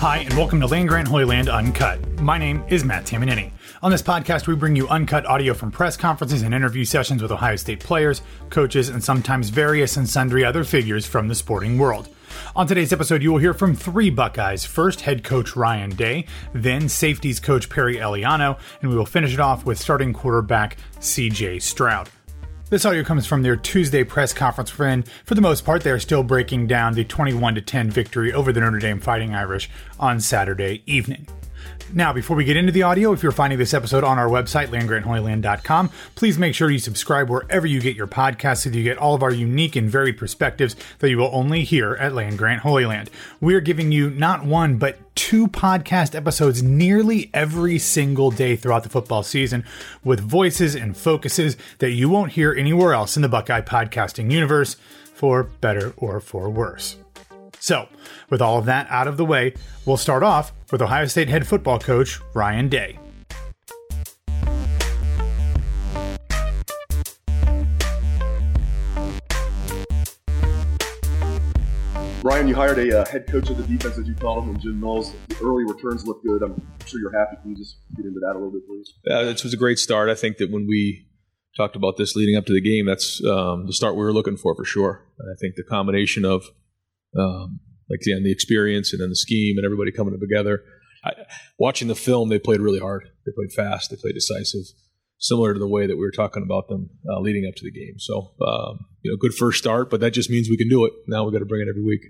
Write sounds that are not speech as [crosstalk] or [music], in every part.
Hi, and welcome to Land Grant Holy Land Uncut. My name is Matt Tamanini. On this podcast, we bring you uncut audio from press conferences and interview sessions with Ohio State players, coaches, and sometimes various and sundry other figures from the sporting world. On today's episode, you will hear from three Buckeyes. First, head coach Ryan Day, then safeties coach Perry Eliano, and we will finish it off with starting quarterback CJ Stroud. This audio comes from their Tuesday press conference when, for the most part, they are still breaking down the 21 10 victory over the Notre Dame Fighting Irish on Saturday evening. Now, before we get into the audio, if you're finding this episode on our website, landgrantholyland.com, please make sure you subscribe wherever you get your podcasts so that you get all of our unique and varied perspectives that you will only hear at Land Grant Holy Land. We're giving you not one, but two podcast episodes nearly every single day throughout the football season with voices and focuses that you won't hear anywhere else in the Buckeye podcasting universe, for better or for worse. So, with all of that out of the way, we'll start off with Ohio State head football coach Ryan Day. Ryan, you hired a uh, head coach of the defense, as you called him, and Jim Knowles. The early returns look good. I'm sure you're happy. Can you just get into that a little bit, please? Yeah, this was a great start. I think that when we talked about this leading up to the game, that's um, the start we were looking for for sure. And I think the combination of um, like again, the experience and then the scheme and everybody coming together. I, watching the film, they played really hard. They played fast. They played decisive, similar to the way that we were talking about them uh, leading up to the game. So, um, you know, good first start, but that just means we can do it. Now we got to bring it every week.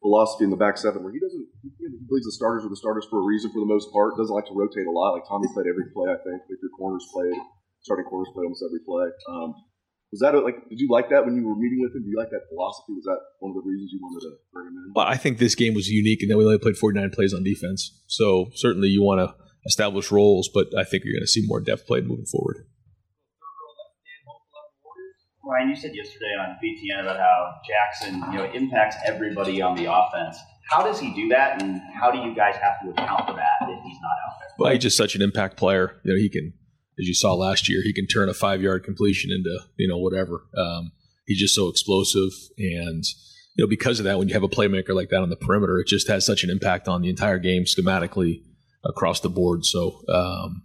Philosophy in the back seven, where he doesn't, he, believes the starters are the starters for a reason for the most part. Doesn't like to rotate a lot. Like Tommy played every play, I think. Like your corners played, starting corners played almost every play. Um, was that a, like? Did you like that when you were meeting with him? Do you like that philosophy? Was that one of the reasons you wanted to bring him in? Well, I think this game was unique in that we only played 49 plays on defense. So certainly you want to establish roles, but I think you're going to see more depth played moving forward. Ryan, you said yesterday on BTN about how Jackson, you know, impacts everybody on the offense. How does he do that, and how do you guys have to account for that if he's not out there? Well, he's just such an impact player. You know, he can as you saw last year, he can turn a five yard completion into you know whatever. Um, he's just so explosive, and you know because of that, when you have a playmaker like that on the perimeter, it just has such an impact on the entire game schematically across the board. So um,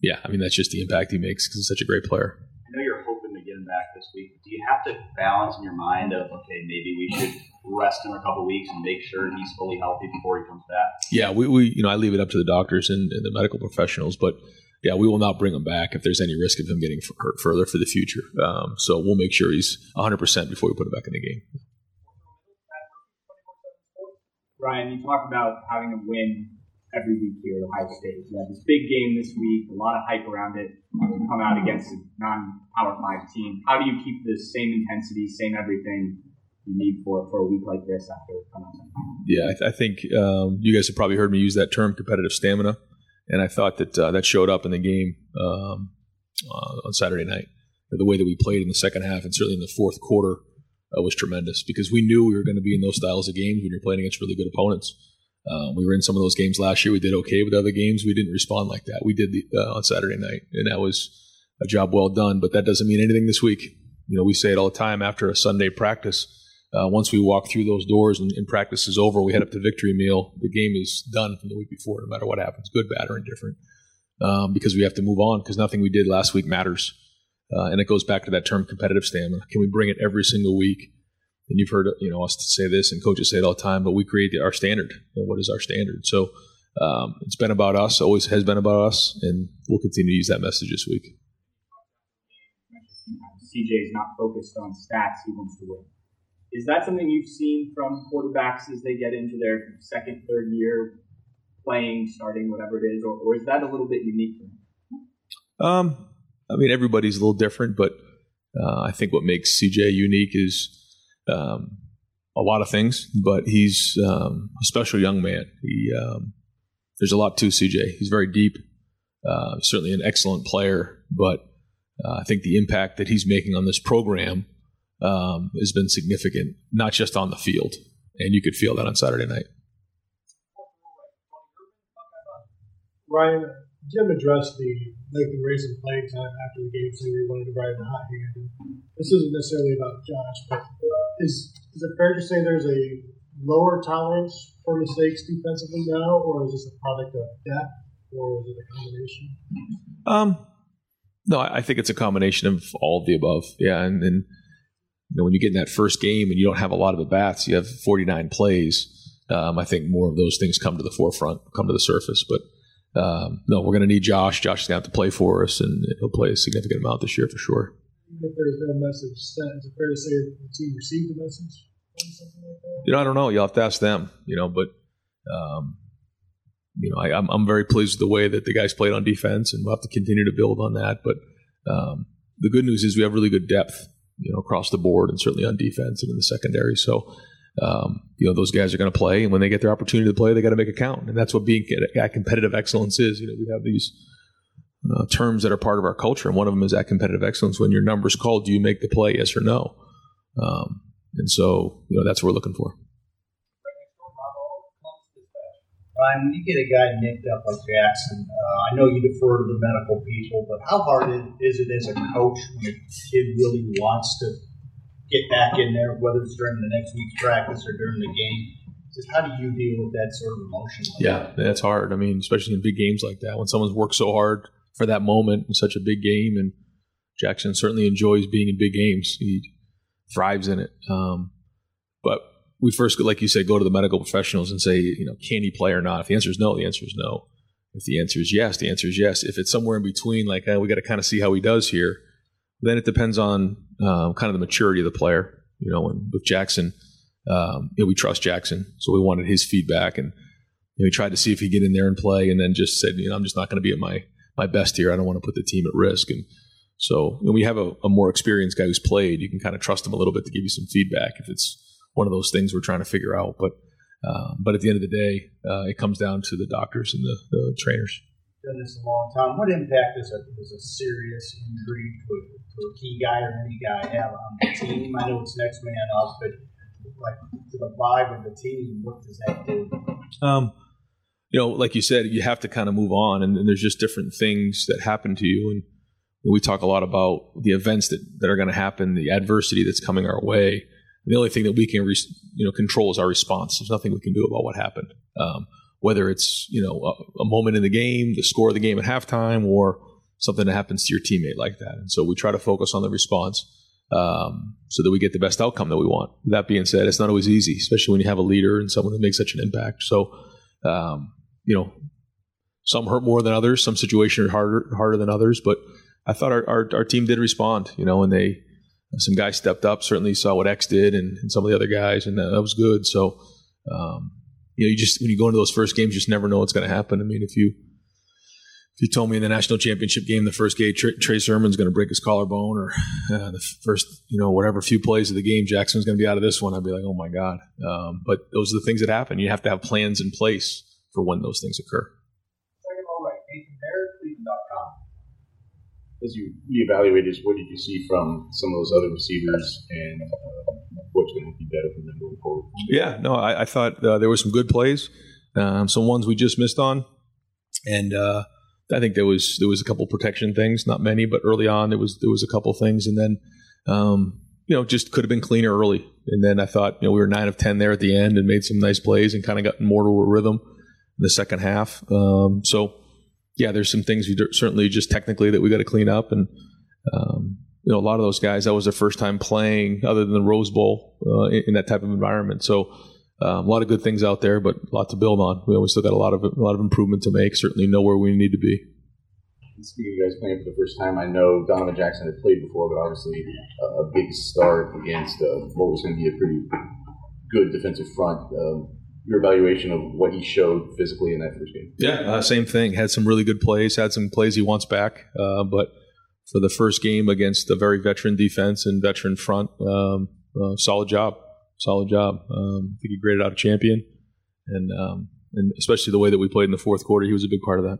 yeah, I mean that's just the impact he makes because he's such a great player. I know you're hoping to get him back this week. Do you have to balance in your mind of okay, maybe we should rest him a couple weeks and make sure he's fully healthy before he comes back? Yeah, we, we you know I leave it up to the doctors and, and the medical professionals, but yeah, we will not bring him back if there's any risk of him getting hurt further for the future. Um, so we'll make sure he's 100% before we put him back in the game. Ryan, you talk about having a win every week here at Ohio State. You have this big game this week, a lot of hype around it. You come out against a non-power five team. How do you keep the same intensity, same everything you need for for a week like this after coming out? Yeah, I, th- I think um, you guys have probably heard me use that term, competitive stamina and I thought that uh, that showed up in the game um, uh, on Saturday night. The way that we played in the second half, and certainly in the fourth quarter, uh, was tremendous because we knew we were going to be in those styles of games when you're playing against really good opponents. Um, we were in some of those games last year. We did okay with other games. We didn't respond like that. We did the, uh, on Saturday night, and that was a job well done. But that doesn't mean anything this week. You know, we say it all the time after a Sunday practice. Uh, once we walk through those doors and, and, practice is over, we head up to victory meal. The game is done from the week before, no matter what happens, good, bad, or indifferent, um, because we have to move on because nothing we did last week matters. Uh, and it goes back to that term competitive stamina. Can we bring it every single week? And you've heard you know us say this, and coaches say it all the time. But we create our standard. And what is our standard? So um, it's been about us. Always has been about us, and we'll continue to use that message this week. CJ is not focused on stats; he wants to win. Is that something you've seen from quarterbacks as they get into their second, third year playing, starting, whatever it is, or, or is that a little bit unique? Um, I mean, everybody's a little different, but uh, I think what makes CJ unique is um, a lot of things. But he's um, a special young man. He um, there's a lot to CJ. He's very deep. Uh, certainly an excellent player, but uh, I think the impact that he's making on this program um, has been significant, not just on the field. And you could feel that on Saturday night. Ryan, Jim addressed the length Lathan Ransom playing time after the game, saying they wanted to ride the hot hand. This isn't necessarily about Josh, but is is it fair to say there's a lower tolerance for mistakes defensively now, or is this a product of depth, or is it a combination? Um, no, I think it's a combination of all of the above. Yeah, and, and you know, when you get in that first game and you don't have a lot of at bats, you have 49 plays. Um, I think more of those things come to the forefront, come to the surface. But um, no, we're going to need Josh. Josh is going to have to play for us, and he'll play a significant amount this year for sure. If there's no message sent, is it fair to say the team received a message? Like you know, I don't know. You'll have to ask them. You know, but um, you know, I, am I'm, I'm very pleased with the way that the guys played on defense, and we'll have to continue to build on that. But um, the good news is we have really good depth you know, across the board and certainly on defense and in the secondary. So, um, you know, those guys are going to play, and when they get their opportunity to play, they got to make it count, and that's what being at competitive excellence is. You know, we have these uh, terms that are part of our culture, and one of them is that competitive excellence. When your number's called, do you make the play? Yes or no? Um, and so, you know, that's what we're looking for. When you get a guy nicked up like Jackson, uh, I know you defer to the medical people, but how hard is it as a coach when a kid really wants to get back in there, whether it's during the next week's practice or during the game? Just how do you deal with that sort of emotion? Like yeah, that? that's hard. I mean, especially in big games like that, when someone's worked so hard for that moment in such a big game, and Jackson certainly enjoys being in big games. He thrives in it. Um, but we first, like you say, go to the medical professionals and say, you know, can he play or not? If the answer is no, the answer is no. If the answer is yes, the answer is yes. If it's somewhere in between, like we got to kind of see how he does here, then it depends on um, kind of the maturity of the player. You know, and with Jackson, um, you know, we trust Jackson, so we wanted his feedback, and you know, we tried to see if he'd get in there and play, and then just said, you know, I'm just not going to be at my my best here. I don't want to put the team at risk, and so when we have a, a more experienced guy who's played, you can kind of trust him a little bit to give you some feedback if it's one of those things we're trying to figure out. But uh, but at the end of the day, uh, it comes down to the doctors and the, the trainers. Done this a long time. What impact does a, does a serious injury to a, to a key guy or any guy have on the team? I know it's next man up, but like to the vibe of the team, what does that do? Um, you know, like you said, you have to kind of move on, and, and there's just different things that happen to you. And we talk a lot about the events that, that are going to happen, the adversity that's coming our way the only thing that we can, re- you know, control is our response. There's nothing we can do about what happened. Um, whether it's you know a, a, moment in the game, the score of the game at halftime, or something that happens to your teammate like that. And so we try to focus on the response um, so that we get the best outcome that we want. That being said, it's not always easy, especially when you have a leader and someone that makes such an impact. So um, you know, some hurt more than others. Some situations are harder harder than others, but I thought our, our, our team did respond. You know, and they some guys stepped up. Certainly saw what X did and, and some of the other guys, and that, that was good. So, um, you know, you just when you go into those first games, you just never know what's going to happen. I mean, if you if you told me in the national championship game, the first game, Trey, Trey Sermon's going to break his collarbone, or uh, the first, you know, whatever few plays of the game, Jackson's going to be out of this one, I'd be like, oh my god. Um, but those are the things that happen. You have to have plans in place for when those things occur. As you reevaluated, what did you see from some of those other receivers, and uh, what's going to be better for them going forward? Yeah, no, I, I thought uh, there were some good plays, um, some ones we just missed on, and uh, I think there was there was a couple protection things, not many, but early on there was there was a couple things, and then um, you know just could have been cleaner early, and then I thought you know we were nine of ten there at the end and made some nice plays and kind of got more to a rhythm in the second half. Um, so yeah, there's some things we certainly just technically that we got to clean up, and um, you know, a lot of those guys that was their first time playing, other than the Rose Bowl, uh, in, in, that type of environment. So um, a lot of good things out there, but a lot to build on. We always still got a lot of a lot of improvement to make. Certainly know where we need to be. Speaking of guys playing for the first time, I know Donovan Jackson had played before, but obviously a, a big start against uh, what was going to be a pretty good defensive front. Um, your evaluation of what he showed physically in that first game? Yeah, uh, same thing. Had some really good plays. Had some plays he wants back, uh, but for the first game against a very veteran defense and veteran front, um, uh, solid job. Solid job. Um, I think he graded out a champion, and um, and especially the way that we played in the fourth quarter, he was a big part of that.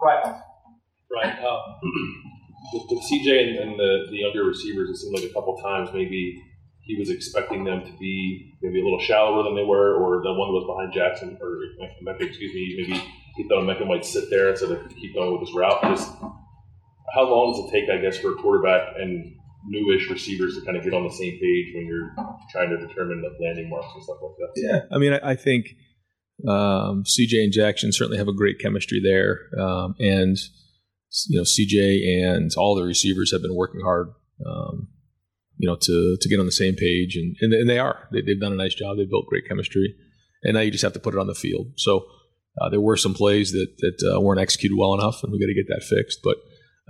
Right. Right. Uh, [clears throat] with, with, CJ and, and the, the younger receivers, it seemed like a couple times maybe he was expecting them to be maybe a little shallower than they were, or the one that was behind Jackson or Emeka, excuse me. Maybe he thought Emeka might sit there instead of keep going with his route. Just how long does it take, I guess, for a quarterback and newish receivers to kind of get on the same page when you're trying to determine the landing marks and stuff like that? Yeah, I mean, I, I think um, CJ and Jackson certainly have a great chemistry there, um, and you know, CJ and all the receivers have been working hard. Um, you know, to to get on the same page, and and, and they are. They, have done a nice job. They've built great chemistry, and now you just have to put it on the field. So uh, there were some plays that that uh, weren't executed well enough, and we got to get that fixed. But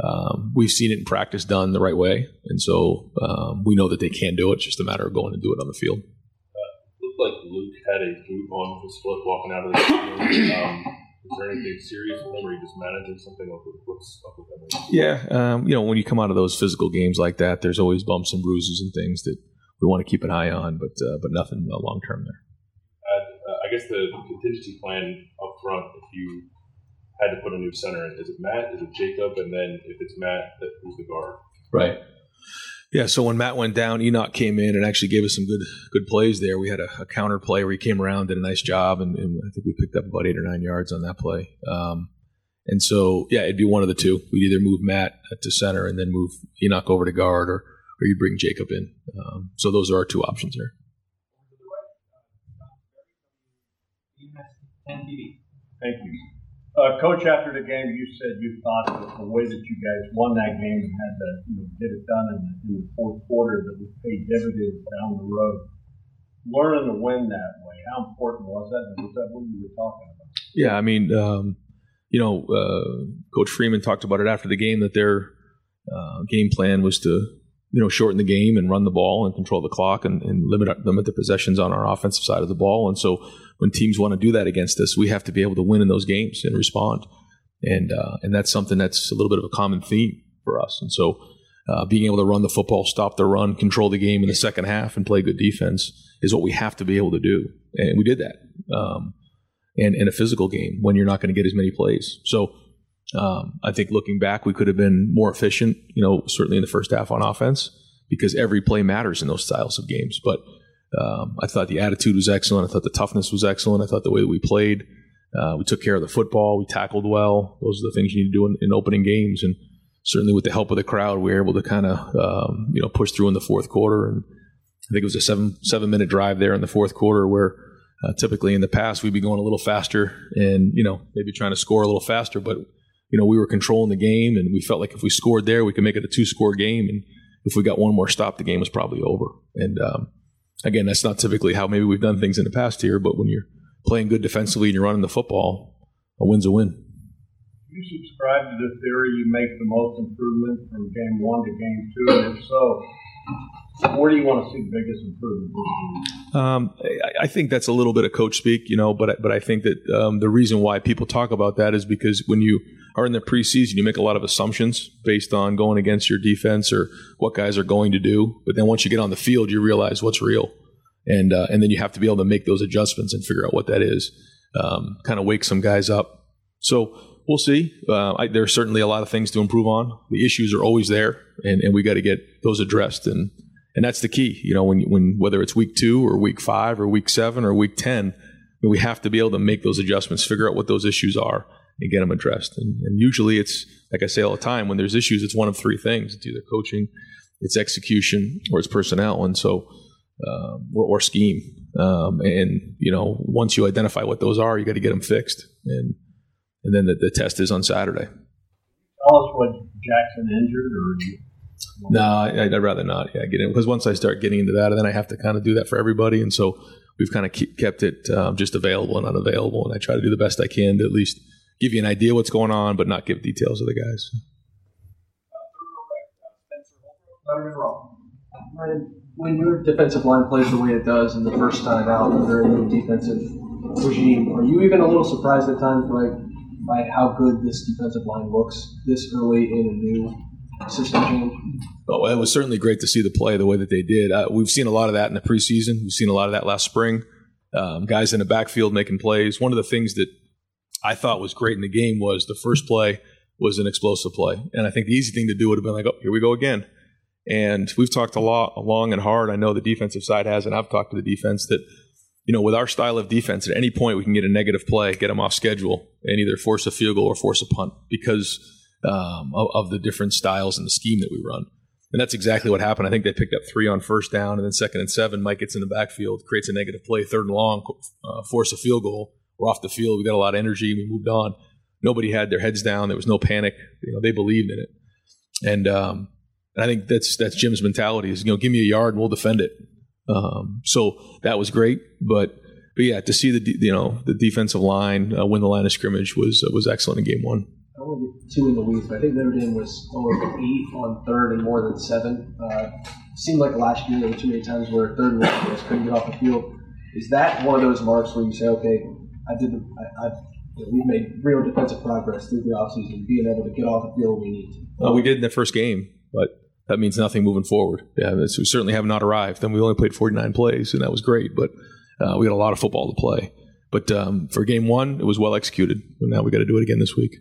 um, we've seen it in practice done the right way, and so um, we know that they can do it. It's just a matter of going and do it on the field. Uh, looked like Luke had a boot on his foot walking out of the field. Um, is there with him, or you just managing something? What's up with that? Yeah, um, you know, when you come out of those physical games like that, there's always bumps and bruises and things that we want to keep an eye on, but uh, but nothing uh, long term there. Uh, I guess the, the contingency plan up front, if you had to put a new center in, is it Matt? Is it Jacob? And then if it's Matt, who's the guard? Right. Yeah, so when Matt went down, Enokk came in and actually gave us some good good plays there. We had a, a counter play where he came around, did a nice job, and, and, I think we picked up about eight or nine yards on that play. Um, and so, yeah, it'd be one of the two. We'd either move Matt to center and then move Enokk over to guard, or or you bring Jacob in. Um, so those are our two options there. Thank you. Uh, Coach, after the game, you said you thought that the way that you guys won that game and had to you know, get it done in the, in the fourth quarter that would pay dividends down the road. Learning to win that way, how important was that? And was that what you were talking about? Yeah, I mean, um, you know, uh, Coach Freeman talked about it after the game that their uh, game plan was to, you know, shorten the game and run the ball and control the clock and, and limit limit the possessions on our offensive side of the ball. And so when teams want to do that against us, we have to be able to win in those games and respond. And uh, and that's something that's a little bit of a common theme for us. And so uh, being able to run the football, stop the run, control the game in the second half, and play good defense is what we have to be able to do. And we did that. Um, and in a physical game when you're not going to get as many plays. So um, I think looking back, we could have been more efficient. You know, certainly in the first half on offense because every play matters in those styles of games. But um, I thought the attitude was excellent. I thought the toughness was excellent. I thought the way we played, uh, we took care of the football. We tackled well. Those are the things you need to do in, in opening games. And certainly with the help of the crowd, we were able to kind of um, you know push through in the fourth quarter. And I think it was a seven seven minute drive there in the fourth quarter where uh, typically in the past we'd be going a little faster and you know maybe trying to score a little faster, but you know we were controlling the game and we felt like if we scored there, we could make it a two score game. And if we got one more stop, the game was probably over. And um, again, that's not typically how maybe we've done things in the past here, but when you're playing good defensively and you're running the football, a win's a win. You subscribe to the theory you make the most improvement from game one to game two, and if so, where do you want to see the biggest improvement? Um, I, I, think that's a little bit of coach speak, you know, but but I think that um, the reason why people talk about that is because when you are in the preseason, you make a lot of assumptions based on going against your defense or what guys are going to do. But then once you get on the field, you realize what's real, and uh, and then you have to be able to make those adjustments and figure out what that is. Um, kind of wake some guys up. So we'll see. Uh, I, there's certainly a lot of things to improve on. The issues are always there, and, and we got to get those addressed. And and that's the key. You know, when when whether it's week two or week five or week seven or week ten, we have to be able to make those adjustments, figure out what those issues are, and get them addressed. And, and usually, it's like I say all the time, when there's issues, it's one of three things: it's either coaching, it's execution, or it's personnel. And so, um, or, or scheme. Um, and you know, once you identify what those are, you got to get them fixed. And and then the, the test is on Saturday. Tell us what Jackson injured, or no, I, would rather not. Yeah, get in because once I start getting into that, then I have to kind of do that for everybody, and so we've kind of kept it um, just available and unavailable, and I try to do the best I can to at least give you an idea what's going on, but not give details of the guys. When your defensive line plays the way it does in the first time out under a new defensive regime, are you even a little surprised at times by by how good this defensive line looks this early in a new system change? Oh, it was certainly great to see the play the way that they did. Uh, we've seen a lot of that in the preseason. We've seen a lot of that last spring. Um, guys in the backfield making plays. One of the things that I thought was great in the game was the first play was an explosive play, and I think the easy thing to do would have been like, "Oh, here we go again." And we've talked a lot, long and hard. I know the defensive side has, and I've talked to the defense that you know, with our style of defense, at any point we can get a negative play, get them off schedule, and either force a field goal or force a punt because um, of, of, the different styles and the scheme that we run. And that's exactly what happened. I think they picked up three on first down, and then second and seven. Mike gets in the backfield, creates a negative play, third and long, uh, force a field goal. We're off the field. We got a lot of energy. We moved on. Nobody had their heads down. There was no panic. You know, they believed in it, and um, and I think that's that's Jim's mentality is you know give me a yard we'll defend it. Um, so that was great, but but yeah, to see the you know the defensive line uh, win the line of scrimmage was uh, was excellent in game one. I want to get two in the weeds, but I think Notre Dame was over eight on third and more than seven. Uh, seemed like last year there were too many times where third and one couldn't get off the field. Is that one of those marks where you say, okay, I did, I, I've you know, we've made real defensive progress through the offseason, being able to get off the field we need to. Well, we did in the first game, but that means nothing moving forward. Yeah, we certainly have not arrived. Then we only played 49 plays, and that was great, but uh, we got a lot of football to play. But um, for game one, it was well executed. Now we got to do it again this week.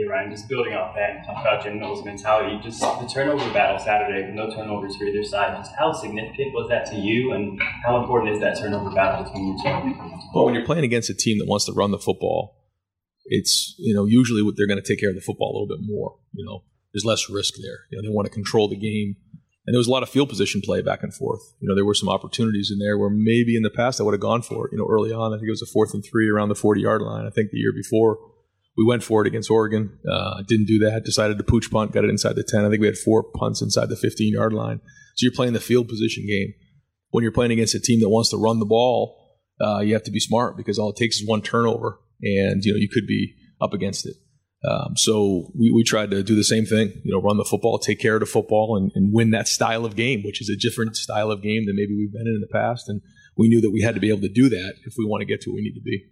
Yeah, Ryan, just building off that and talk about Jim Knowles' mentality, just the turnover battle Saturday, no turnovers for either side. Just how significant was that to you, and how important is that turnover battle between you two? Well, when you're playing against a team that wants to run the football, it's you know usually what they're going to take care of the football a little bit more. You know, there's less risk there. You know, they want to control the game, and there was a lot of field position play back and forth. You know, there were some opportunities in there where maybe in the past I would have gone for it. You know, early on, I think it was a fourth and three around the 40 yard line. I think the year before we went for it against Oregon. Uh, didn't do that. Decided to pooch punt. Got it inside the 10. I think we had four punts inside the 15 yard line. So you're playing the field position game. When you're playing against a team that wants to run the ball, uh, you have to be smart because all it takes is one turnover, and you know you could be up against it. Um, so we, we tried to do the same thing, you know, run the football, take care of the football, and, and, win that style of game, which is a different style of game than maybe we've been in in the past. And we knew that we had to be able to do that if we want to get to where we need to be.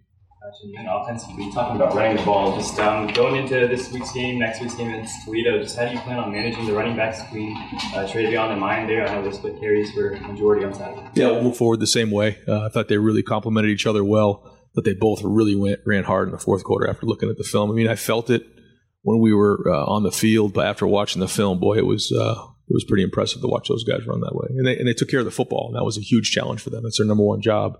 And offensively, talking about running the ball, just um, going into this week's game, next week's game against Toledo, just how do you plan on managing the running backs between uh, TreVeyon and Miyan there? I know they split carries for majority on Saturday. Yeah, we'll move forward the same way. Uh, I thought they really complemented each other well but they both really went ran hard in the fourth quarter after looking at the film. I mean, I felt it when we were uh, on the field, but after watching the film, boy, it was uh, it was pretty impressive to watch those guys run that way. And they and they took care of the football, and that was a huge challenge for them. It's their number one job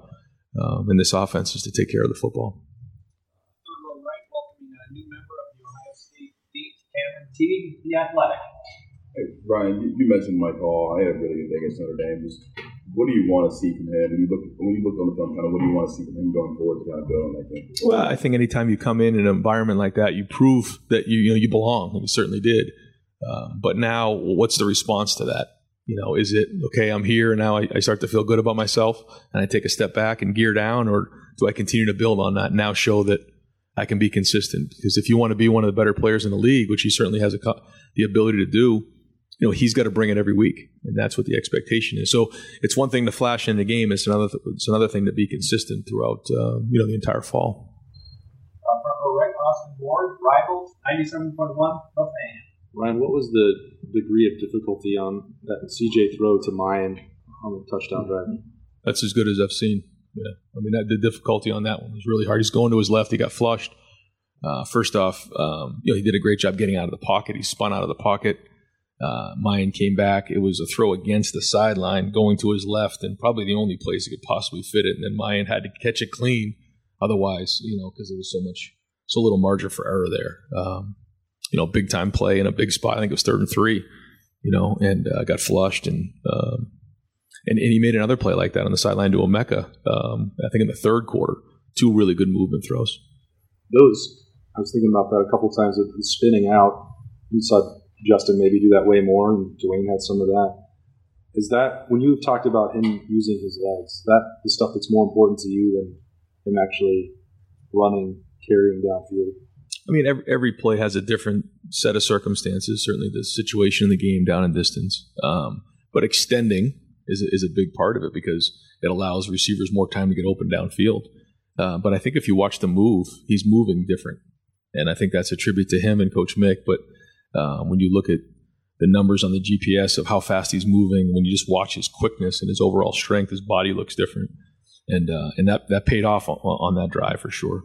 um, in this offense is to take care of the football. Right walking in a new member of the Ohio State Cameron team, the Athletic. Hey, Brian, you, you mentioned Mike Hall. I had a really good day against Notre Dame. Just what do you want to see from him? When you look when you look on the film, kind of what do you want to see from him going forward to kind of build on that game? Well, I think anytime you come in, in an environment like that, you prove that you you know you belong, and you certainly did. Uh, but now, what's the response to that? You know, is it okay? I'm here now. I, I, start to feel good about myself, and I take a step back and gear down, or do I continue to build on that? Now, show that I can be consistent. Because if you want to be one of the better players in the league, which he certainly has a, the ability to do, you know he's got to bring it every week, and that's what the expectation is. So it's one thing to flash in the game; it's another th- it's another thing to be consistent throughout uh, you know the entire fall. Uh, from Rick Austin Ward, Rivals ninety-seven point one, the fan. Ryan, what was the degree of difficulty on that CJ throw to Miyan on the touchdown drive? That's as good as I've seen. yeah. I mean, that, the difficulty on that one was really hard. He's going to his left. He got flushed. Uh, first off, um, you know, he did a great job getting out of the pocket. He spun out of the pocket. Uh, Miyan came back. It was a throw against the sideline, going to his left, and probably the only place he could possibly fit it. And then Miyan had to catch it clean. Otherwise, you know, because there was so much, so little margin for error there. Um, you know, big time play in a big spot. I think it was third and three. You know, and uh, got flushed, and, um, and and he made another play like that on the sideline to Emeka. Um, I think in the third quarter, two really good movement throws. Those I was thinking about that a couple times the spinning out. We saw Justin maybe do that way more, and Dwayne had some of that. Is that when you've talked about him using his legs, that the stuff that's more important to you than him actually running, carrying downfield? I mean, every, every play has a different set of circumstances. Certainly, the situation in the game, down and distance, um, but extending is a, is a big part of it because it allows receivers more time to get open downfield. Uh, but I think if you watch the move, he's moving different, and I think that's a tribute to him and Coach Mick. But uh, when you look at the numbers on the GPS of how fast he's moving, when you just watch his quickness and his overall strength, his body looks different, and uh, and that that paid off on, on that drive for sure.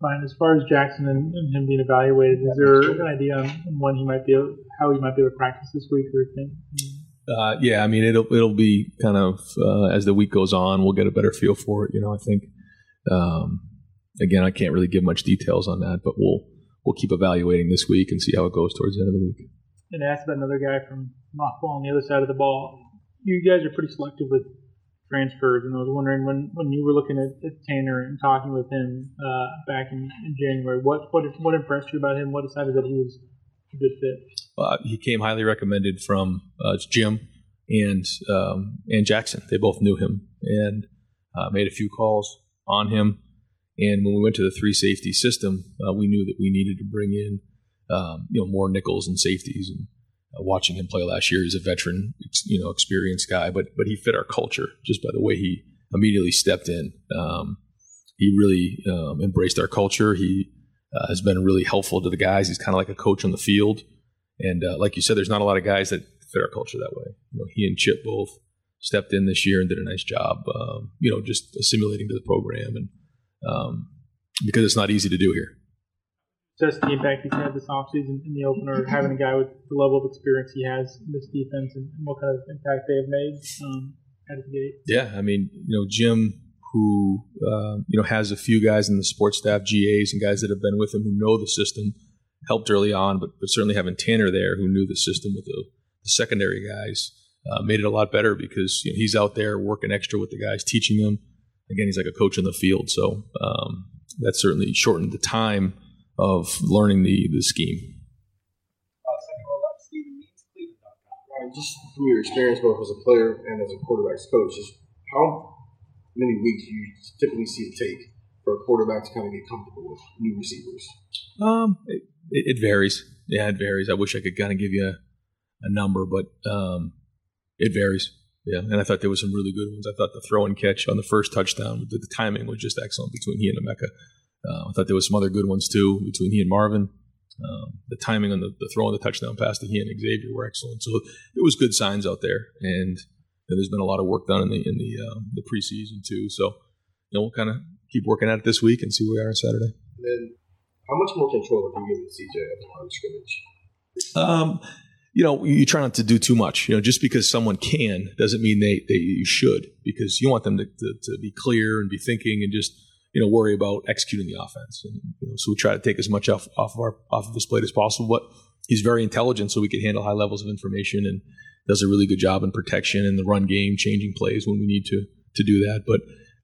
Fine. As far as Jackson and, and, him being evaluated, is there an idea on when he might be able, how he might be able to practice this week or thing? Uh, yeah, I mean it'll it'll be kind of uh, as the week goes on, we'll get a better feel for it. You know, I think um, again, I can't really give much details on that, but we'll we'll keep evaluating this week and see how it goes towards the end of the week. And ask about another guy from Mothball on the other side of the ball. You guys are pretty selective with transfers, and I was wondering when, when you were looking at, at Tanner and talking with him uh, back in, in, January, what, what what impressed you about him? What decided that he was a good fit? Uh, he came highly recommended from uh, Jim and um, and Jackson. They both knew him and uh, made a few calls on him. And when we went to the three safety system, uh, we knew that we needed to bring in um, you know more nickels and safeties. And watching him play last year, he's a veteran, you know, experienced guy, but but he fit our culture just by the way he immediately stepped in. Um, he really um, embraced our culture. He uh, has been really helpful to the guys. He's kind of like a coach on the field. And uh, like you said, there's not a lot of guys that fit our culture that way. You know, he and Chip both stepped in this year and did a nice job. Um, you know, just assimilating to the program and um, because it's not easy to do here. Just the impact he's had this offseason in the opener, having a guy with the level of experience he has in this defense and, what kind of impact they have made um, out of the gate. Yeah, I mean, you know, Jim, who uh, you know has a few guys in the sports staff, GAs, and guys that have been with him who know the system, helped early on, but, but certainly having Tanner there who knew the system with the, the secondary guys uh, made it a lot better because you know, he's out there working extra with the guys, teaching them again, he's like a coach in the field. So um, that certainly shortened the time of learning the, the scheme. Just from your experience both as a player and as a quarterback's coach, just how many weeks do you typically see it take for a quarterback to kind of get comfortable with new receivers? Um, it, it varies. Yeah, it varies. I wish I could kind of give you a, a number, but um, it varies. Yeah, and I thought there was some really good ones. I thought the throw and catch on the first touchdown, the, the timing was just excellent between he and Emeka. Uh, I thought there was some other good ones too between he and Marvin. Um, the timing on the, the throw and the touchdown pass to he and Xavier were excellent. So it was good signs out there, and you know, there's been a lot of work done in the in the um, the preseason too. So you know we'll kind of keep working at it this week and see where we are on Saturday. And then, how much more control have you given CJ at the line of scrimmage? Um, you know, you try not to do too much. You know, just because someone can doesn't mean they, they you should, because you want them to, to, to, be clear and be thinking and just you know worry about executing the offense. And you know, so we try to take as much off off of our off of his plate as possible. But he's very intelligent, so we can handle high levels of information and does a really good job in protection and the run game, changing plays when we need to to do that. But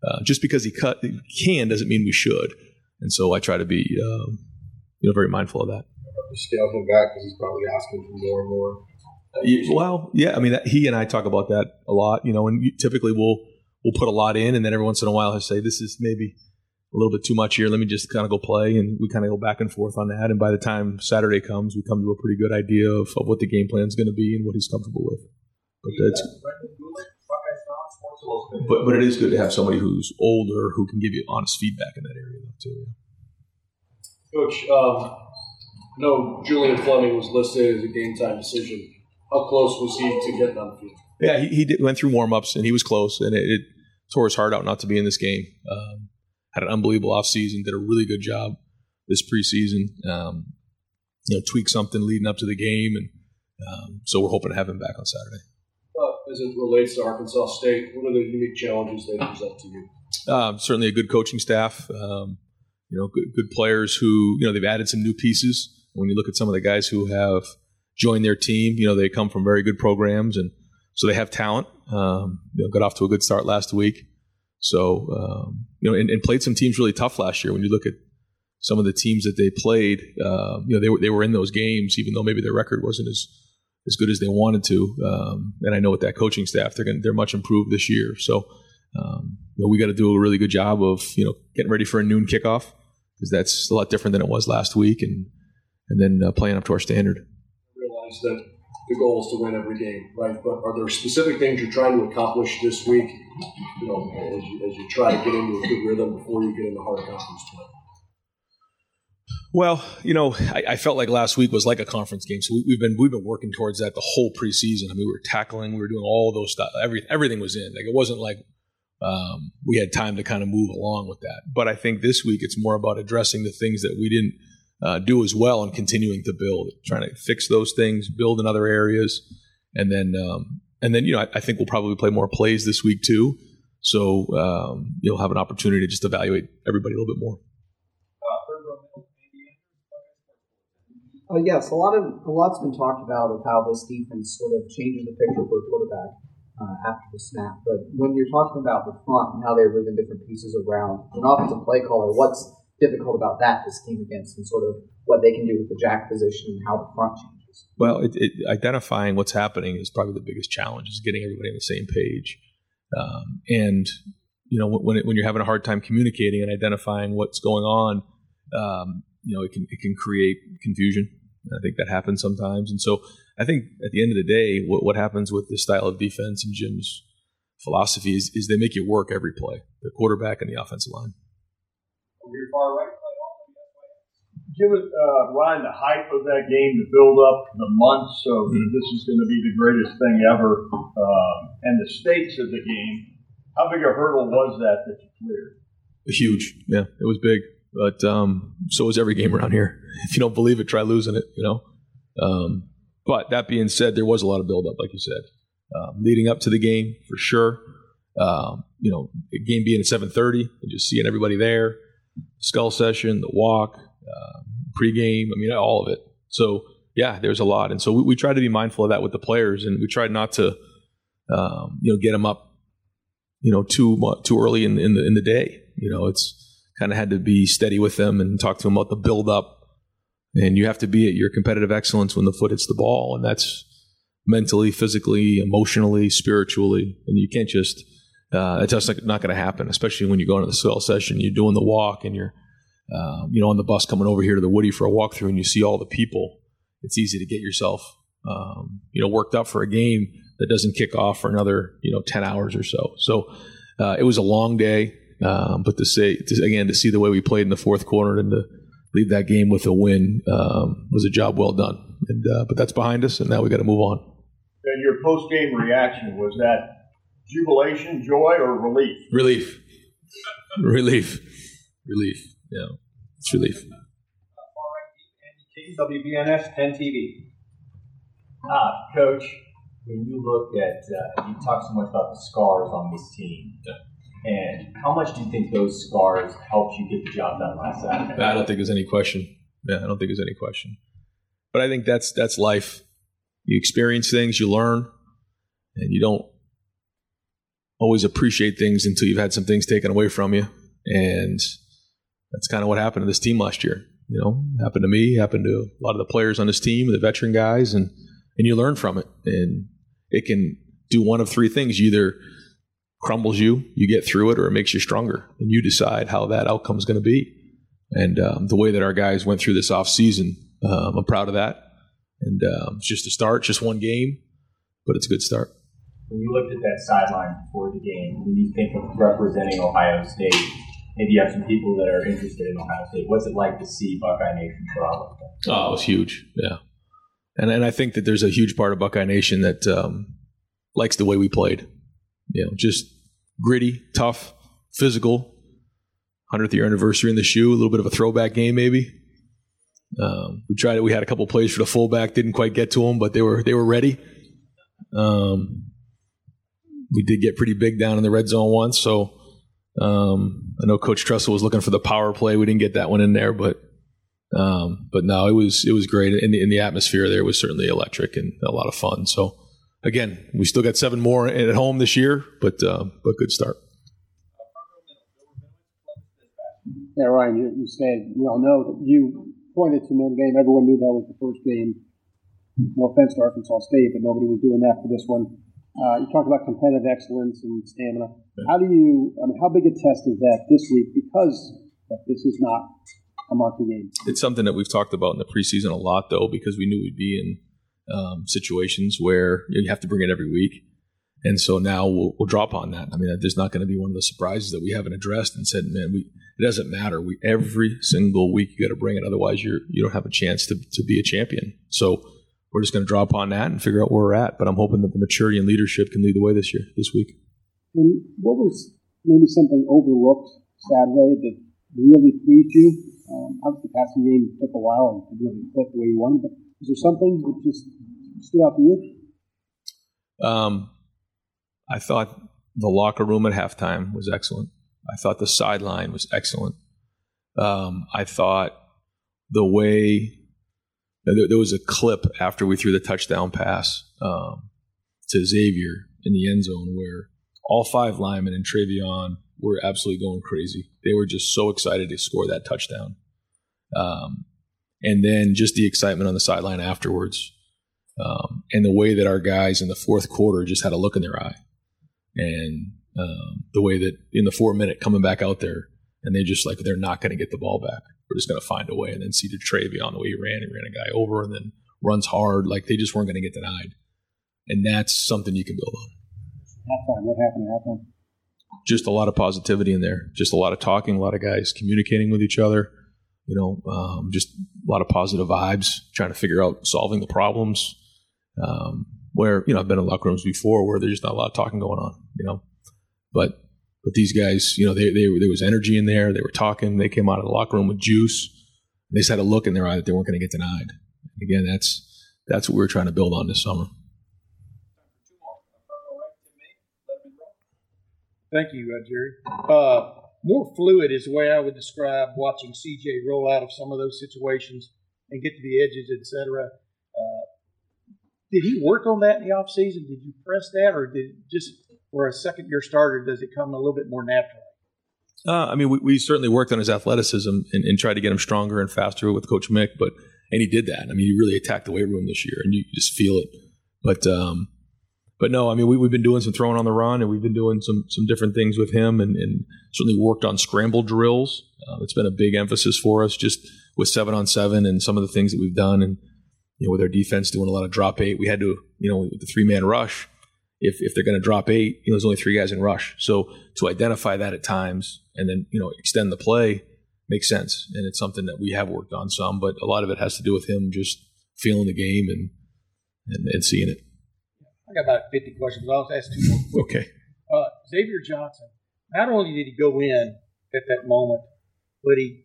uh, just because he cut he can doesn't mean we should. And so I try to be um, you know very mindful of that scale him back because he's probably asking for more and more. Well, yeah, I mean, that, he and I talk about that a lot, you know, and typically we'll we'll put a lot in, and then every once in a while he'll say, "This is maybe a little bit too much here. Let me just kind of go play," and we kind of go back and forth on that. And by the time Saturday comes, we come to a pretty good idea of, of what the game plan is going to be and what he's comfortable with. But that's. But, but it is good to have somebody who's older who can give you honest feedback in that area, though, too. Coach, um, no, Julian Fleming was listed as a game time decision. How close was he to getting on the field? Yeah, he, he did, went through warm ups and he was close, and it, it, tore his heart out not to be in this game. Um, had an unbelievable offseason, did a really good job this preseason. Um, you know, tweak something leading up to the game, and um, so we're hoping to have him back on Saturday. Uh, as it relates to Arkansas State, what are the unique challenges they present to you? Um, certainly a good coaching staff. Um, you know, good, good players who you know they've added some new pieces. When you look at some of the guys who have joined their team, you know they come from very good programs, and so they have talent. Um, you know, got off to a good start last week. So um, you know, and, and, played some teams really tough last year. When you look at some of the teams that they played, uh, you know, they were they were in those games, even though maybe their record wasn't as as good as they wanted to. Um, and I know with that coaching staff, they're going they're much improved this year. So um, you know, we got to do a really good job of you know getting ready for a noon kickoff because that's a lot different than it was last week, and and then uh, playing up to our standard. I that the goal is to win every game, right? But are there specific things you're trying to accomplish this week? You know, as you, as you try to get into a good rhythm before you get into hard conference play. Well, you know, I, I, felt like last week was like a conference game, so we, have been we've been working towards that the whole preseason. I mean, we were tackling, we were doing all those stuff. Every, everything was in. Like it wasn't like um, we had time to kind of move along with that. But I think this week it's more about addressing the things that we didn't uh, do as well and continuing to build, trying to fix those things, build in other areas, and then um, and then you know I, I, think we'll probably play more plays this week too. So um, you'll have an opportunity to just evaluate everybody a little bit more. Uh, yes, a lot of a lot's been talked about of how this defense sort of changes the picture for a quarterback uh, after the snap. But when you're talking about the front and how they're moving different pieces around, an offensive play caller, what's difficult about that to scheme against, and sort of what they can do with the jack position and how the front changes? Well, it, it, identifying what's happening is probably the biggest challenge. Is getting everybody on the same page, um, and you know when it, when you're having a hard time communicating and identifying what's going on. Um, you know, it can it can create confusion. I think that happens sometimes, and so I think at the end of the day, what, what happens with this style of defense and Jim's philosophy is, is they make you work every play, the quarterback and the offensive line. Your far right. Jim, uh, Ryan, the hype of that game, the build up, the months of mm-hmm. this is going to be the greatest thing ever, um, and the stakes of the game. How big a hurdle was that that you cleared? Huge, yeah, it was big. But um, so is every game around here. [laughs] If you don't believe it, try losing it. You know. Um, but that being said, there was a lot of buildup, like you said, um, leading up to the game for sure. Um, you know, game being at seven thirty and just seeing everybody there, skull session, the walk, uh, pregame. I mean, all of it. So yeah, there's a lot, and so we, we tried to be mindful of that with the players, and we try not to, um, you know, get them up, you know, too too early in, in the in the day. You know, it's kind of had to be steady with them and talk to them about the build up. And you have to be at your competitive excellence when the foot hits the ball. And that's mentally, physically, emotionally, spiritually. And you can't just, uh, it's just not going to happen, especially when you go into the skull session, you're doing the walk and you're, um, you know, on the bus coming over here to the Woody for a walkthrough and you see all the people. It's easy to get yourself, um, you know, worked up for a game that doesn't kick off for another, you know, 10 hours or so. So, uh, it was a long day. Um, but to say to, again to see the way we played in the fourth quarter and to leave that game with a win um, was a job well done. And uh, but that's behind us, and now we got to move on. And your post game reaction was that jubilation, joy, or relief? Relief, relief, relief. Yeah, it's relief. WBNS 10 TV. Ah, Coach, when you look at, uh, you talk so much about the scars on this team. And how much do you think those scars helped you get the job done last Saturday? I don't think there's any question. Yeah, I don't think there's any question. But I think that's that's life. You experience things, you learn, and you don't always appreciate things until you've had some things taken away from you. And that's kind of what happened to this team last year. You know, happened to me, happened to a lot of the players on this team, the veteran guys, and and you learn from it. And it can do one of three things. You either crumbles you, you get through it, or it makes you stronger, and you decide how that outcome is going to be. And um, the way that our guys went through this off season, um, I'm proud of that. And um, it's just a start, just one game, but it's a good start. When you looked at that sideline before the game, when you think of representing Ohio State, maybe you have some people that are interested in Ohio State. What's it like to see Buckeye Nation travel? Oh, it was huge. Yeah. And, and I think that there's a huge part of Buckeye Nation that um, likes the way we played. You know, just gritty, tough, physical. Hundredth year anniversary in the shoe, a little bit of a throwback game, maybe. Um, we tried it. We had a couple plays for the fullback, didn't quite get to them, but they were they were ready. Um, we did get pretty big down in the red zone once, so um, I know Coach Tressel was looking for the power play. We didn't get that one in there, but um, but no, it was it was great. In the in the atmosphere there was certainly electric and a lot of fun. So again, we still got seven more at home this year, but uh, but good start. Yeah, Ryan, you, you said we all know that you pointed to Notre Dame. Everyone knew that was the first game. No offense to Arkansas State, but nobody was doing that for this one. Uh, you talked about competitive excellence and stamina. How do you? I mean, how big a test is that this week? Because this is not a marquee game. It's something that we've talked about in the preseason a lot, though, because we knew we'd be in um, situations where you have to bring it every week. And so now we'll, we'll drop on that. I mean, there's not going to be one of the surprises that we haven't addressed and said, man, we, it doesn't matter. We every single week you got to bring it, otherwise you're you don't have a chance to to be a champion. So we're just going to draw upon that and figure out where we're at. But I'm hoping that the maturity and leadership can lead the way this year, this week. And what was maybe something overlooked Saturday that really pleased you? Um, obviously, the passing game took a while and really click the way you wanted, but is there something that just stood out to you? Um, I thought the locker room at halftime was excellent. I thought the sideline was excellent. Um, I thought the way there, there, was a clip after we threw the touchdown pass um, to Xavier in the end zone where all five linemen and TreVeyon were absolutely going crazy. They were just so excited to score that touchdown. Um, and then just the excitement on the sideline afterwards. Um, and the way that our guys in the fourth quarter just had a look in their eye and um, the way that in the four minute coming back out there and they just like they're not going to get the ball back. We're just going to find a way. And then see the TreVeyon the way he ran, he ran a guy over and then runs hard. Like they just weren't going to get denied, and that's something you can build on. Halftime, what happened at halftime? Just a lot of positivity in there. Just a lot of talking. A lot of guys communicating with each other. You know, um, just a lot of positive vibes. Trying to figure out solving the problems. Um, where you know I've been in locker rooms before where there's just not a lot of talking going on. You know, but but these guys, you know, they, they there was energy in there. They were talking. They came out of the locker room with juice. They just had a look in their eye that they weren't going to get denied. Again, that's that's what we are trying to build on this summer. Thank you, uh, Jerry. Uh, more fluid is the way I would describe watching CJ roll out of some of those situations and get to the edges, etc. Uh, did he work on that in the offseason? Did you press that, or did just for a second year starter, does it come a little bit more naturally? Uh, I mean, we, we, certainly worked on his athleticism and, and, tried to get him stronger and faster with Coach Mick, but and he did that. I mean, he really attacked the weight room this year, and you just feel it. But um, but no, I mean, we, have been doing some throwing on the run, and we've been doing some some different things with him, and, and certainly worked on scramble drills. Uh, it's been a big emphasis for us, just with seven on seven and some of the things that we've done, and you know, with our defense doing a lot of drop eight, we had to, you know, with the three man rush if, if they're going to drop eight, you know, there's only three guys in rush. So to identify that at times and then, you know, extend the play makes sense. And it's something that we have worked on some, but a lot of it has to do with him just feeling the game and, and, and seeing it. I got about 50 questions, but I'll ask two more. Okay. Uh, Xavier Johnson, not only did he go in at that moment, but he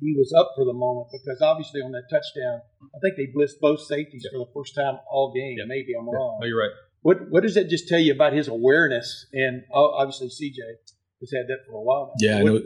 he was up for the moment because obviously on that touchdown, I think they blitzed both safeties for the first time all game. Yeah. Maybe I'm wrong. No, you're right. What what does that just tell you about his awareness? And obviously, CJ has had that for a while. Now. Yeah, what, I know. What,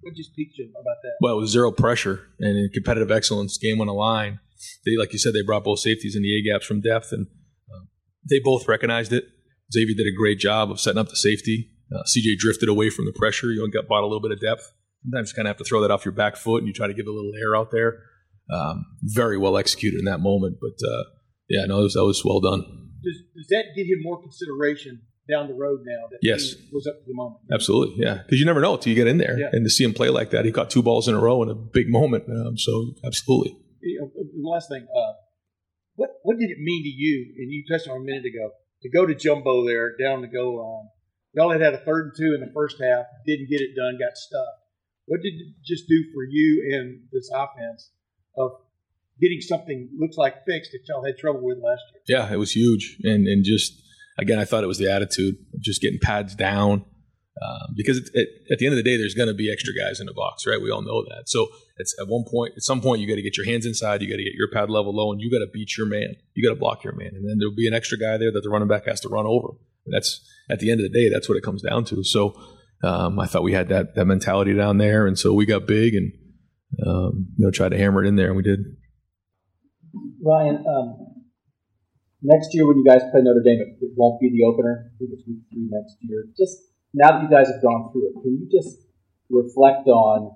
what just piqued you about that? Well, it was zero pressure and in competitive excellence, game on the line. They, like you said, they brought both safeties in the A gaps from depth, and uh, they both recognized it. Xavier did a great job of setting up the safety. Uh, CJ drifted away from the pressure. You know, got bought a little bit of depth. Sometimes you kind of have to throw that off your back foot, and you try to give a little air out there. Um, very well executed in that moment, but uh, yeah, no, was, that was well done does, does that give him more consideration down the road now that yes. was up to the moment? Absolutely, yeah. Because you never know until you get in there. Yeah. And to see him play like that, he caught two balls in a row in a big moment. Um, so, absolutely. The last thing, uh, what what did it mean to you? And you touched on a minute ago to go to jumbo there, down the goal line. Y'all had had a third and two in the first half, didn't get it done, got stuck. What did it just do for you and this offense of getting something looks like fixed that y'all had trouble with last year. Yeah, it was huge, and and just again, I thought it was the attitude of just getting pads down. Um, because it, it, at the end of the day, there's going to be extra guys in the box, right? We all know that. So it's at one point, at some point, you got to get your hands inside, you got to get your pad level low, and you got to beat your man. You got to block your man, and then there'll be an extra guy there that the running back has to run over. That's at the end of the day, that's what it comes down to. So um, I thought we had that that mentality down there, and so we got big and um, you know tried to hammer it in there, and we did. Ryan, um, next year when you guys play Notre Dame, it, it won't be the opener. I think it's week three next year. Just now that you guys have gone through it, can you just reflect on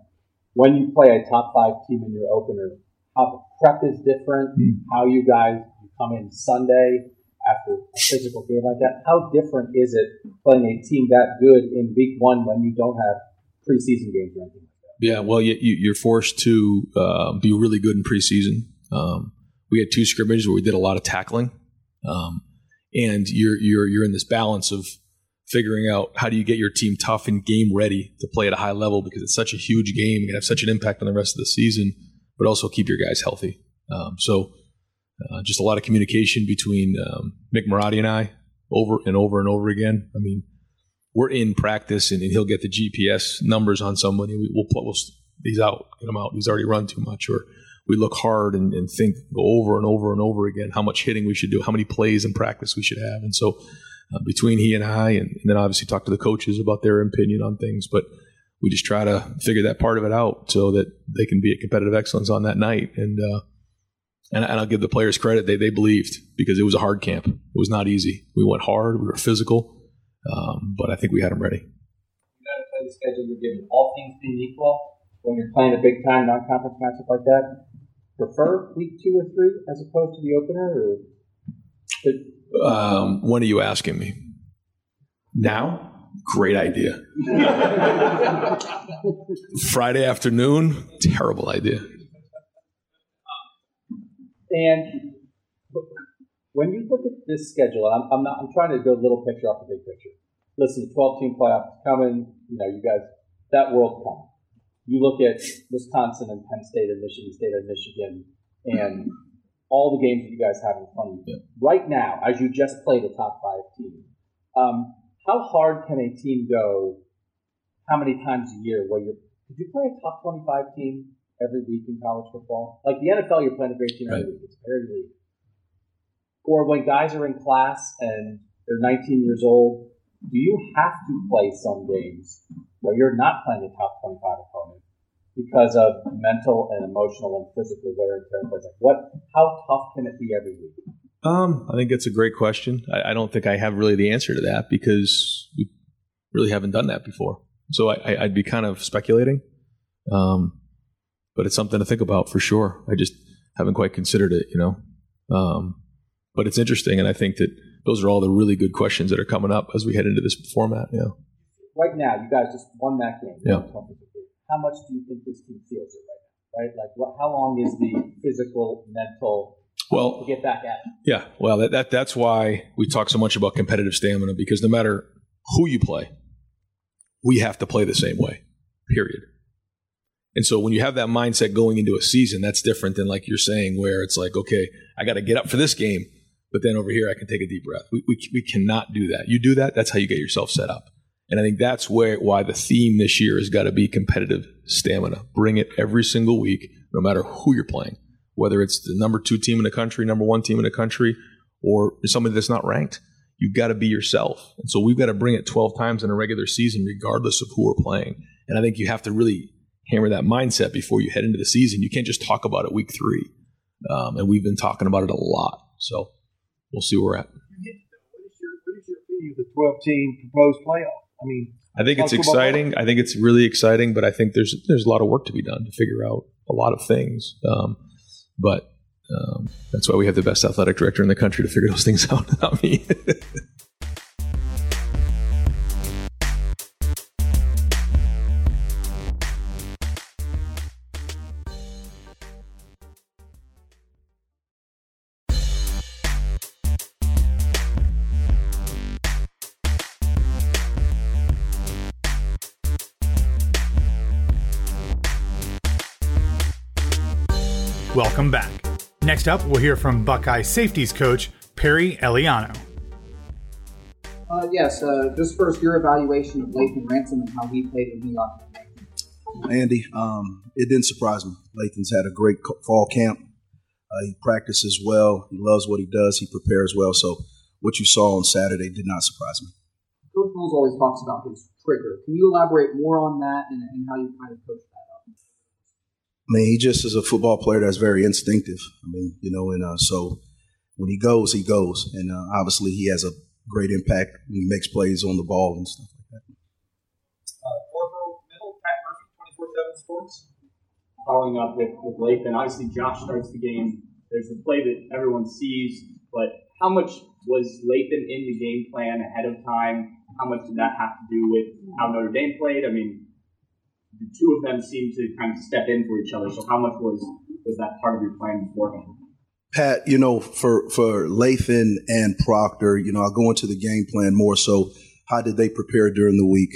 when you play a top five team in your opener, how the prep is different, Hmm. how you guys you come in Sunday after a physical game like that. How different is it playing a team that good in week one when you don't have preseason games or anything? Yeah, well, you, you, you're forced to uh, be really good in preseason. Um, we had two scrimmages where we did a lot of tackling, um, and you're you're you're in this balance of figuring out how do you get your team tough and game ready to play at a high level because it's such a huge game and have such an impact on the rest of the season, but also keep your guys healthy. Um, so, uh, just a lot of communication between um, Mick Marotti and I over and over and over again. I mean, we're in practice and, and he'll get the GPS numbers on somebody. We, we'll put we'll, he's out, get him out. He's already run too much. Or we look hard and, and think, over and over and over again how much hitting we should do, how many plays in practice we should have. And so uh, between he and I, and, and then obviously talk to the coaches about their opinion on things, but we just try to figure that part of it out so that they can be at competitive excellence on that night. And uh, and, and I'll give the players credit; they they believed because it was a hard camp. It was not easy. We went hard. We were physical, um, but I think we had them ready. You got to play the schedule you're given. All things being equal, when you're playing a big time non conference matchup like that, prefer week two or three as opposed to the opener, or Um, when are you asking me? Now? Great idea. [laughs] Friday afternoon? Terrible idea. And when you look at this schedule, and I'm, I'm not, I'm trying to go a little picture off the big picture. Listen, the 12 team playoffs coming. You know, you guys, that world's coming. You look at Wisconsin and Penn State and Michigan State and Michigan and all the games that you guys have in front of you. Right now, as you just played a top five team, um, how hard can a team go? How many times a year where you're, could you play a top 25 team every week in college football? Like the NFL, you're playing a great team every week. It's very league. Or when guys are in class and they're 19 years old, do you have to play some games where you're not playing a top 25 opponent because of mental and emotional and physical wear and tear? Like what? How tough can it be every week? Um, I think that's a great question. I, I don't think I have really the answer to that because we really haven't done that before. So I, I, I'd be kind of speculating. Um, but it's something to think about for sure. I just haven't quite considered it, you know. Um, but it's interesting, and I think that those are all the really good questions that are coming up as we head into this format. Yeah. Right now, you guys just won that game. Yeah. How much do you think this team feels it right now? Right? Like, what, how long is the [laughs] physical, mental Well, to get back at it? Yeah, well, that, that that's why we talk so much about competitive stamina because no matter who you play, we have to play the same way. Period. And so when you have that mindset going into a season, that's different than like you're saying, where it's like, okay, I got to get up for this game, but then over here I can take a deep breath. We, we we cannot do that. You do that, that's how you get yourself set up. And I think that's where why the theme this year has got to be competitive stamina. Bring it every single week, no matter who you're playing whether it's the number two team in the country, number one team in the country, or somebody that's not ranked. You've got to be yourself. And so we've got to bring it 12 times in a regular season, regardless of who we're playing. And I think you have to really hammer that mindset before you head into the season. You can't just talk about it week three. Um, and we've been talking about it a lot. So we'll see where we're at. What is your opinion of the 12 team proposed playoff? I mean, I think it's exciting. I think it's really exciting, but I think there's there's a lot of work to be done to figure out a lot of things. Um, but um, that's why we have the best athletic director in the country to figure those things [laughs] out, not me. [laughs] Next up, we'll hear from Buckeye safeties coach Perry Eliano. Uh, yes, uh, just first your evaluation of Lathan Ransom and how he played in New York. Andy, um, it didn't surprise me. Lathan's had a great fall camp. Uh, he practices well. He loves what he does. He prepares well. So what you saw on Saturday did not surprise me. Coach Knowles always talks about his trigger. Can you elaborate more on that and, and how you kind of coach that up? I mean, he just is a football player that's very instinctive. I mean, you know, and uh, so when he goes, he goes, and uh, obviously he has a great impact when he makes plays on the ball and stuff like that. Uh, Middle, Pat Murphy, 24-7 Sports. Following up with, with obviously Josh starts the game. There's the play that everyone sees, but how much was Lathan in the game plan ahead of time? How much did that have to do with how Notre Dame played? I mean, the two of them seem to kind of step in for each other. So how much was was that part of your plan beforehand? Pat, you know, for for Lathan and Proctor, you know, I'll go into the game plan more so. How did they prepare during the week?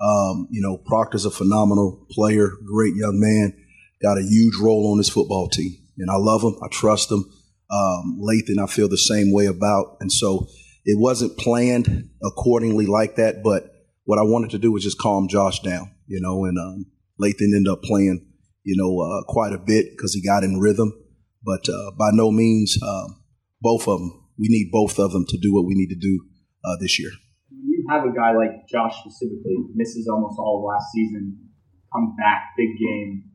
Um, you know, Proctor's a phenomenal player, great young man, got a huge role on this football team, and I love him. I trust him. Um, Lathan, I feel the same way about, and so it wasn't planned accordingly like that. But what I wanted to do was just calm Josh down, you know, and um, Lathan ended up playing, you know, uh, quite a bit because he got in rhythm. But uh, by no means, um, both of them. We need both of them to do what we need to do uh, this year. When you have a guy like Josh specifically, misses almost all of last season, comes back, big game.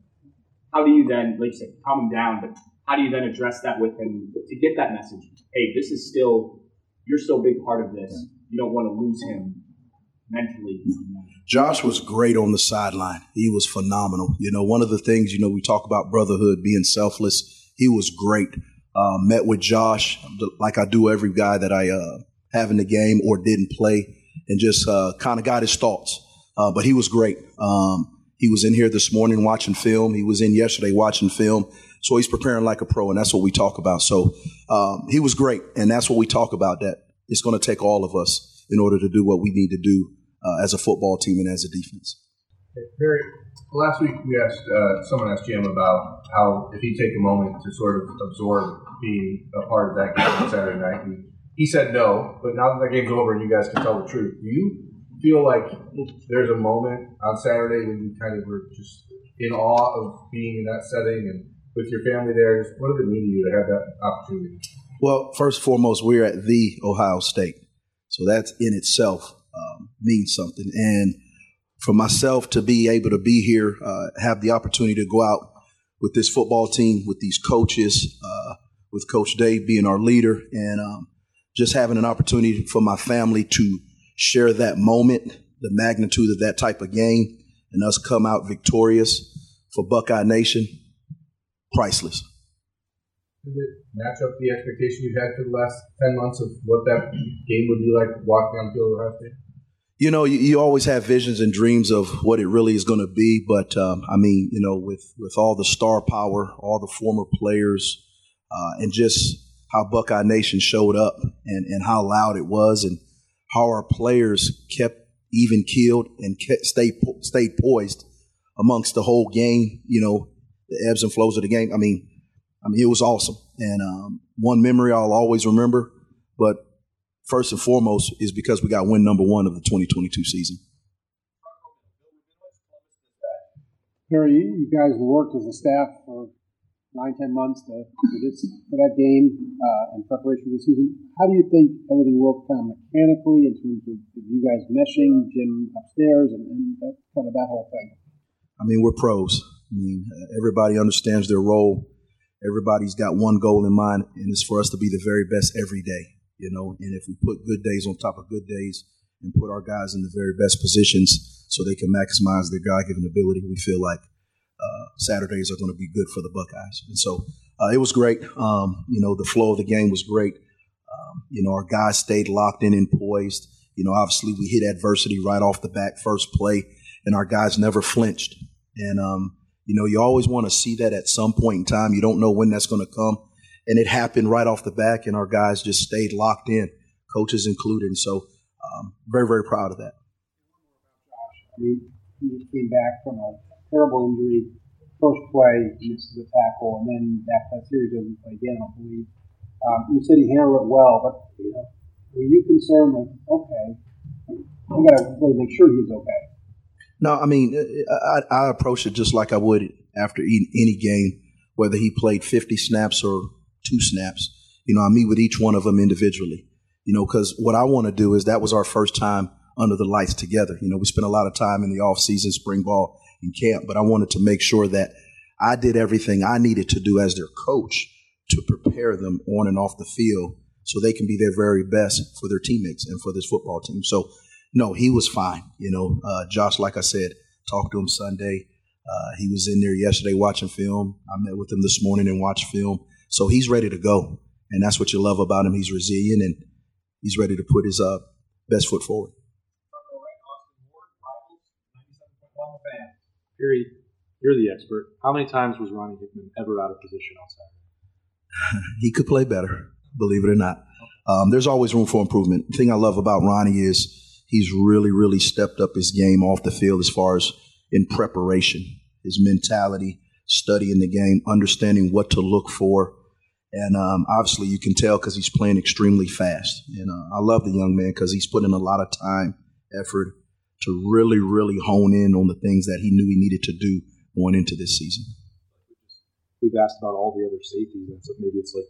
How do you then, like you said, calm him down, but how do you then address that with him to get that message? Hey, this is still, you're still a big part of this. You don't want to lose him mentally. Josh was great on the sideline. He was phenomenal. You know, one of the things, you know, we talk about brotherhood, being selfless. He was great. Uh, met with Josh like I do every guy that I uh, have in the game or didn't play, and just uh, kind of got his thoughts. Uh, but he was great. Um, he was in here this morning watching film. He was in yesterday watching film. So he's preparing like a pro, and that's what we talk about. So um, he was great, and that's what we talk about. That it's going to take all of us in order to do what we need to do uh, as a football team and as a defense. Perry, last week we asked uh, someone asked Jim about how if he'd take a moment to sort of absorb being a part of that game on Saturday night, and he said no. But now that that game's over and you guys can tell the truth, do you feel like there's a moment on Saturday when you kind of were just in awe of being in that setting and with your family there? What did it mean to you to have that opportunity? Well, first and foremost, we're at the Ohio State, so that's in itself um, means something. And for myself to be able to be here, uh, have the opportunity to go out with this football team, with these coaches, uh, with Coach Day being our leader, and um, just having an opportunity for my family to share that moment, the magnitude of that type of game, and us come out victorious for Buckeye Nation, priceless. It match up the expectation you had for the last 10 months of what that game would be like walking on field Ohio State? You know, you, you, always have visions and dreams of what it really is going to be, but um, I mean, you know, with with all the star power, all the former players, uh, and just how Buckeye Nation showed up and, and how loud it was, and how our players kept even keeled and kept, stayed stayed poised amongst the whole game. You know, the ebbs and flows of the game. I mean, I mean, it was awesome, and um, one memory I'll always remember. But first and foremost is because we got win number one of the 2022 season. Harry, you, guys worked as a staff for nine, ten months to, for, this, for that game uh, in preparation for the season. How do you think everything worked kind of mechanically in terms of, of you guys meshing, Jim upstairs, and, and that, kind of that whole thing? I mean, we're pros. I mean, everybody understands their role. Everybody's got one goal in mind, and it's for us to be the very best every day. You know, and if we put good days on top of good days and put our guys in the very best positions so they can maximize their God-given ability, we feel like uh, Saturdays are going to be good for the Buckeyes. And so uh, it was great. Um, you know, the flow of the game was great. Um, you know, our guys stayed locked in and poised. You know, obviously we hit adversity right off the back, first play, and our guys never flinched. And um, you know, you always want to see that at some point in time. You don't know when that's going to come. And it happened right off the back, and our guys just stayed locked in, coaches included. And so, um, very, very proud of that. I mean, he just came back from a terrible injury. First play, misses the tackle, and then after that series doesn't play again, I believe. Um, you said he handled it well, but you know, were you concerned like, okay, we got to really make sure he's okay? No, I mean, I, I approach it just like I would after any game, whether he played 50 snaps or two snaps. You know, I meet with each one of them individually. You know, because what I want to do is that was our first time under the lights together. You know, we spent a lot of time in the off season, spring ball, and camp, but I wanted to make sure that I did everything I needed to do as their coach to prepare them on and off the field so they can be their very best for their teammates and for this football team. So, no, he was fine. You know, uh, Josh, like I said, talked to him Sunday. Uh, he was in there yesterday watching film. I met with him this morning and watched film. So he's ready to go. And that's what you love about him. He's resilient and he's ready to put his uh, best foot forward. Gary, you're the expert. How many times was Ronnie Hickman ever out of position on outside? [laughs] he could play better, believe it or not. Um, there's always room for improvement. The thing I love about Ronnie is he's really, really stepped up his game off the field as far as in preparation, his mentality, studying the game, understanding what to look for. And um, obviously, you can tell because he's playing extremely fast. And uh, I love the young man because he's putting a lot of time, effort to really, really hone in on the things that he knew he needed to do going into this season. We've asked about all the other safeties, and so maybe it's like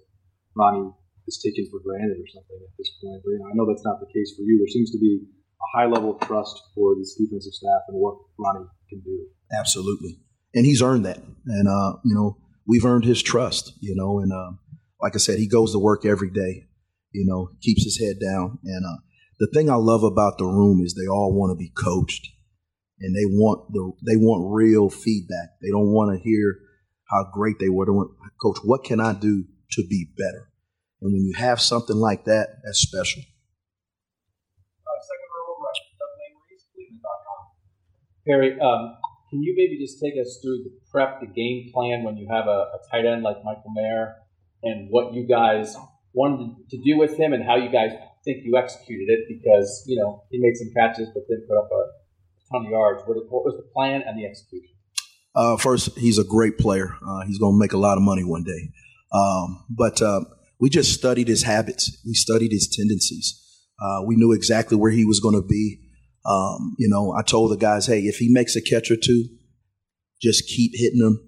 Ronnie is taken for granted or something at this point. But you know, I know that's not the case for you. There seems to be a high level of trust for this defensive staff and what Ronnie can do. Absolutely, and he's earned that. And uh, you know, we've earned his trust. You know, and uh, like I said, he goes to work every day. You know, keeps his head down, and uh, the thing I love about the room is they all want to be coached and they want the they want real feedback. They don't want to hear how great they were. They want, Coach, what can I do to be better? And when you have something like that, that's special. Perry, um, can you maybe just take us through the prep, the game plan when you have a, a tight end like Michael Mayer, and what you guys wanted to do with him, and how you guys think you executed it? Because you know he made some catches, but didn't put up a ton of yards. What, was the plan and the execution? Uh, first, he's a great player. Uh, he's going to make a lot of money one day. Um, but uh, we just studied his habits. We studied his tendencies. Uh, we knew exactly where he was going to be. Um, you know, I told the guys, hey, if he makes a catch or two, just keep hitting him,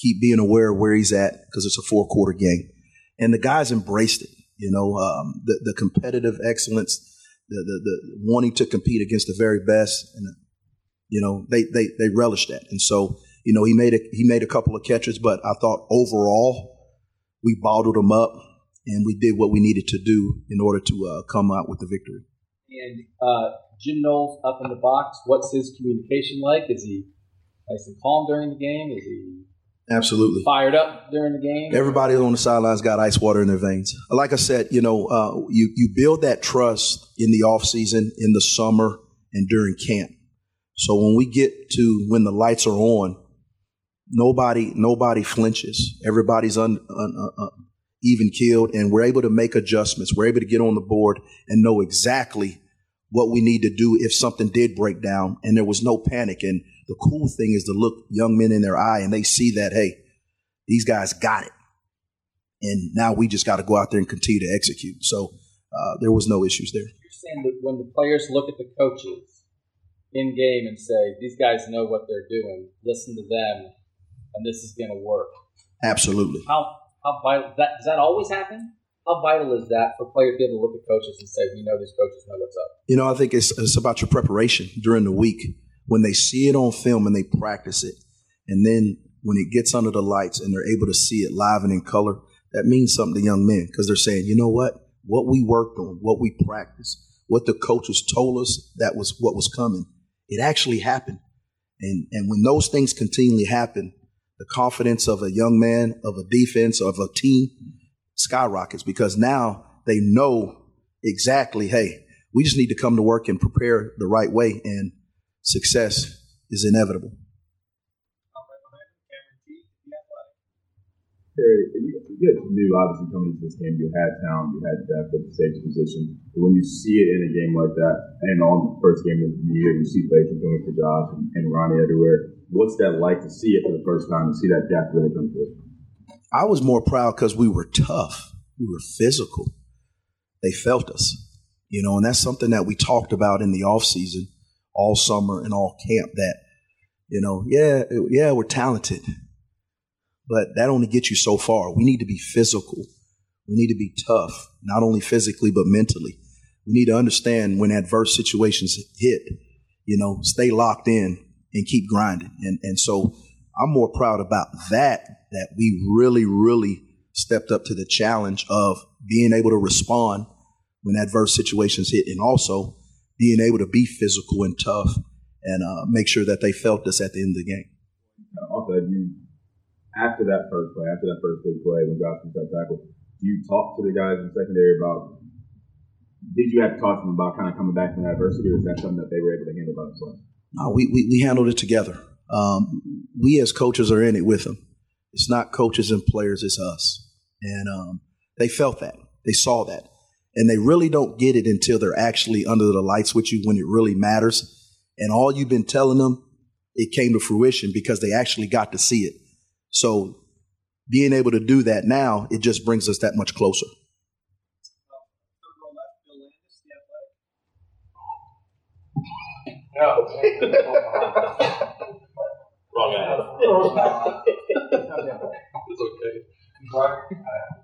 keep being aware of where he's at because it's a four quarter game. And the guys embraced it. You know, um, the, the competitive excellence, the, the, the wanting to compete against the very best, and you know, they they they relished that. And so, you know, he made a he made a couple of catches, but I thought overall we bottled him up and we did what we needed to do in order to uh, come out with the victory. And uh, Jim Knowles up in the box, what's his communication like? Is he nice and calm during the game? Is he Absolutely. Fired up during the game? Everybody on the sidelines got ice water in their veins. Like I said, you know, uh, you, you build that trust in the off season, in the summer, and during camp. So when we get to when the lights are on, nobody nobody flinches. Everybody's un, un, uh, even keeled, and we're able to make adjustments. We're able to get on the board and know exactly what we need to do if something did break down. And there was no panic. And the cool thing is to look young men in their eye and they see that hey, these guys got it, and now we just got to go out there and continue to execute. So uh, there was no issues there. You're saying that when the players look at the coaches in game and say, these guys know what they're doing, listen to them, and this is going to work. Absolutely. How how vital that does that always happen? How vital is that for players to be able to look at coaches and say, we know these coaches know what's up? You know, I think it's, it's about your preparation during the week. When they see it on film and they practice it, and then when it gets under the lights and they're able to see it live and in color, that means something to young men because they're saying, you know what? What we worked on, what we practiced, what the coaches told us that was what was coming, it actually happened. And, and when those things continually happen, the confidence of a young man, of a defense, of a team skyrockets because now they know exactly, hey, we just need to come to work and prepare the right way, and success is inevitable. Perry, you, you knew obviously coming into this game you had talent, you had depth at the safety position. But when you see it in a game like that, and on the first game of the year, you see Blake doing for Josh and, and Ronnie everywhere. What's that like to see it for the first time and see that depth really come through? I was more proud because we were tough, we were physical. They felt us, You know, and that's something that we talked about in the off season, all summer and all camp. That you know, yeah, yeah, we're talented, but that only gets you so far. We need to be physical. We need to be tough, not only physically but mentally. We need to understand when adverse situations hit. You know, stay locked in and keep grinding. And and so I'm more proud about that. That we really, really stepped up to the challenge of being able to respond when adverse situations hit, and also being able to be physical and tough and uh, make sure that they felt this at the end of the game. Also, you after that first play, after that first big play when Josh was that tackle, do you talk to the guys in secondary about? Did you have to talk to them about kind of coming back from adversity, or is that something that they were able to handle by themselves? No, we, we, we handled it together. Um, we as coaches are in it with them. It's not coaches and players, it's us. And um, they felt that. They saw that. And they really don't get it until they're actually under the lights with you when it really matters. And all you've been telling them, it came to fruition because they actually got to see it. So being able to do that now, it just brings us that much closer. No. Wrong ad. [laughs] It's okay.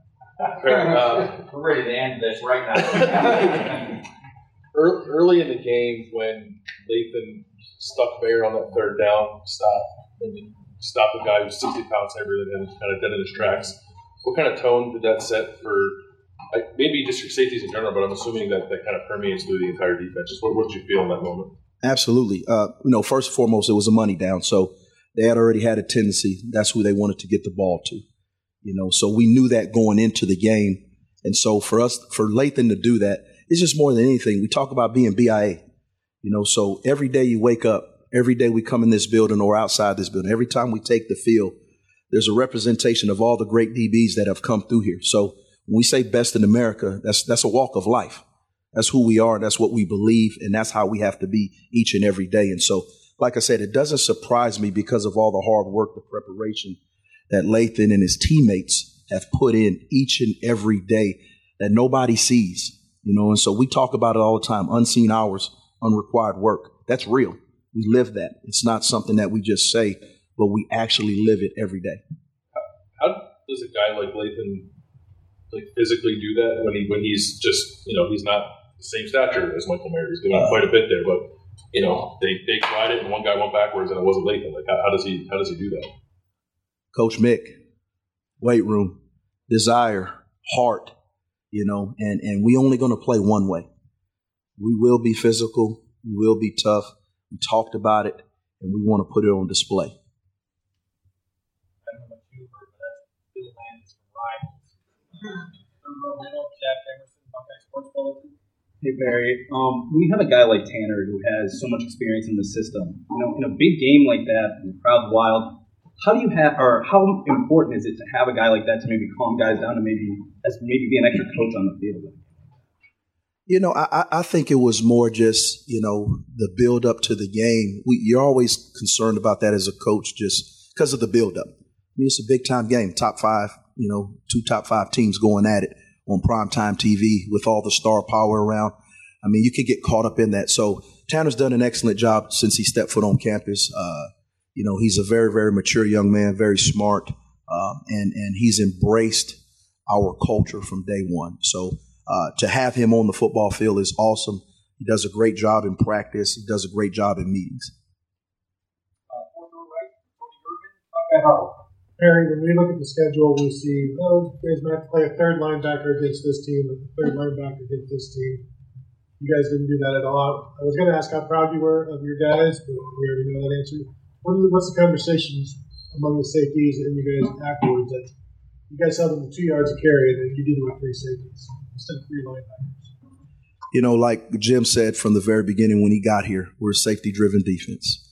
[laughs] Uh, We're ready to end this right now. [laughs] early, early in the game, when Lathan stuck Bear on that third down stop, and stopped a guy who's 60 pounds heavier than him, kind of dead in his tracks, what kind of tone did that set for like, maybe just your safeties in general, but I'm assuming that that kind of permeates through the entire defense. Just what, what did you feel in that moment? Absolutely. Uh, you know, first and foremost, it was a money down. So they had already had a tendency. That's who they wanted to get the ball to. You know, so we knew that going into the game. And so for us, for Lathan to do that, it's just more than anything. We talk about being BIA. You know, so every day you wake up, every day we come in this building or outside this building, every time we take the field, there's a representation of all the great DBs that have come through here. So when we say best in America, that's that's a walk of life. That's who we are. That's what we believe, and that's how we have to be each and every day. And so, like I said, it doesn't surprise me because of all the hard work, the preparation that Lathan and his teammates have put in each and every day that nobody sees. You know, and so we talk about it all the time: unseen hours, unrequired work. That's real. We live that. It's not something that we just say, but we actually live it every day. How does a guy like Lathan like physically do that when he when he's just you know he's not the same stature as Michael Mayer? He's quite a bit there, but you know they they tried it and one guy went backwards and it wasn't Lathan. Like how, how does he how does he do that? Coach Mick, weight room, desire, heart, you know, and, and we only going to play one way. We will be physical. We will be tough. We talked about it and we want to put it on display. Hey Perry, um, when you have a guy like Tanner who has so much experience in the system, you know, in a big game like that, in the crowd wild, how do you have, or how important is it to have a guy like that to maybe calm guys down and maybe as maybe be an extra coach on the field? You know, I, I think it was more just, you know, the build up to the game. We, you're always concerned about that as a coach just because of the build up. I mean, it's a big time game, top five, you know, two top five teams going at it on primetime TV with all the star power around. I mean, you could get caught up in that. So Tanner's done an excellent job since he stepped foot on campus. Uh, you know, he's a very, very mature young man, very smart, um, and and he's embraced our culture from day one. So uh, to have him on the football field is awesome. He does a great job in practice. He does a great job in meetings. Harry, when we look at the schedule, we see, oh, you guys might have to play a third linebacker against this team, a third linebacker against this team. You guys didn't do that at all. I was going to ask how proud you were of your guys, but we already know that answer. What the, what's the conversations among the safeties and you guys afterwards? That you guys held them two yards of carry, and then you did it with three safeties instead of three linebackers. You know, like Jim said from the very beginning when he got here, we're a safety driven defense.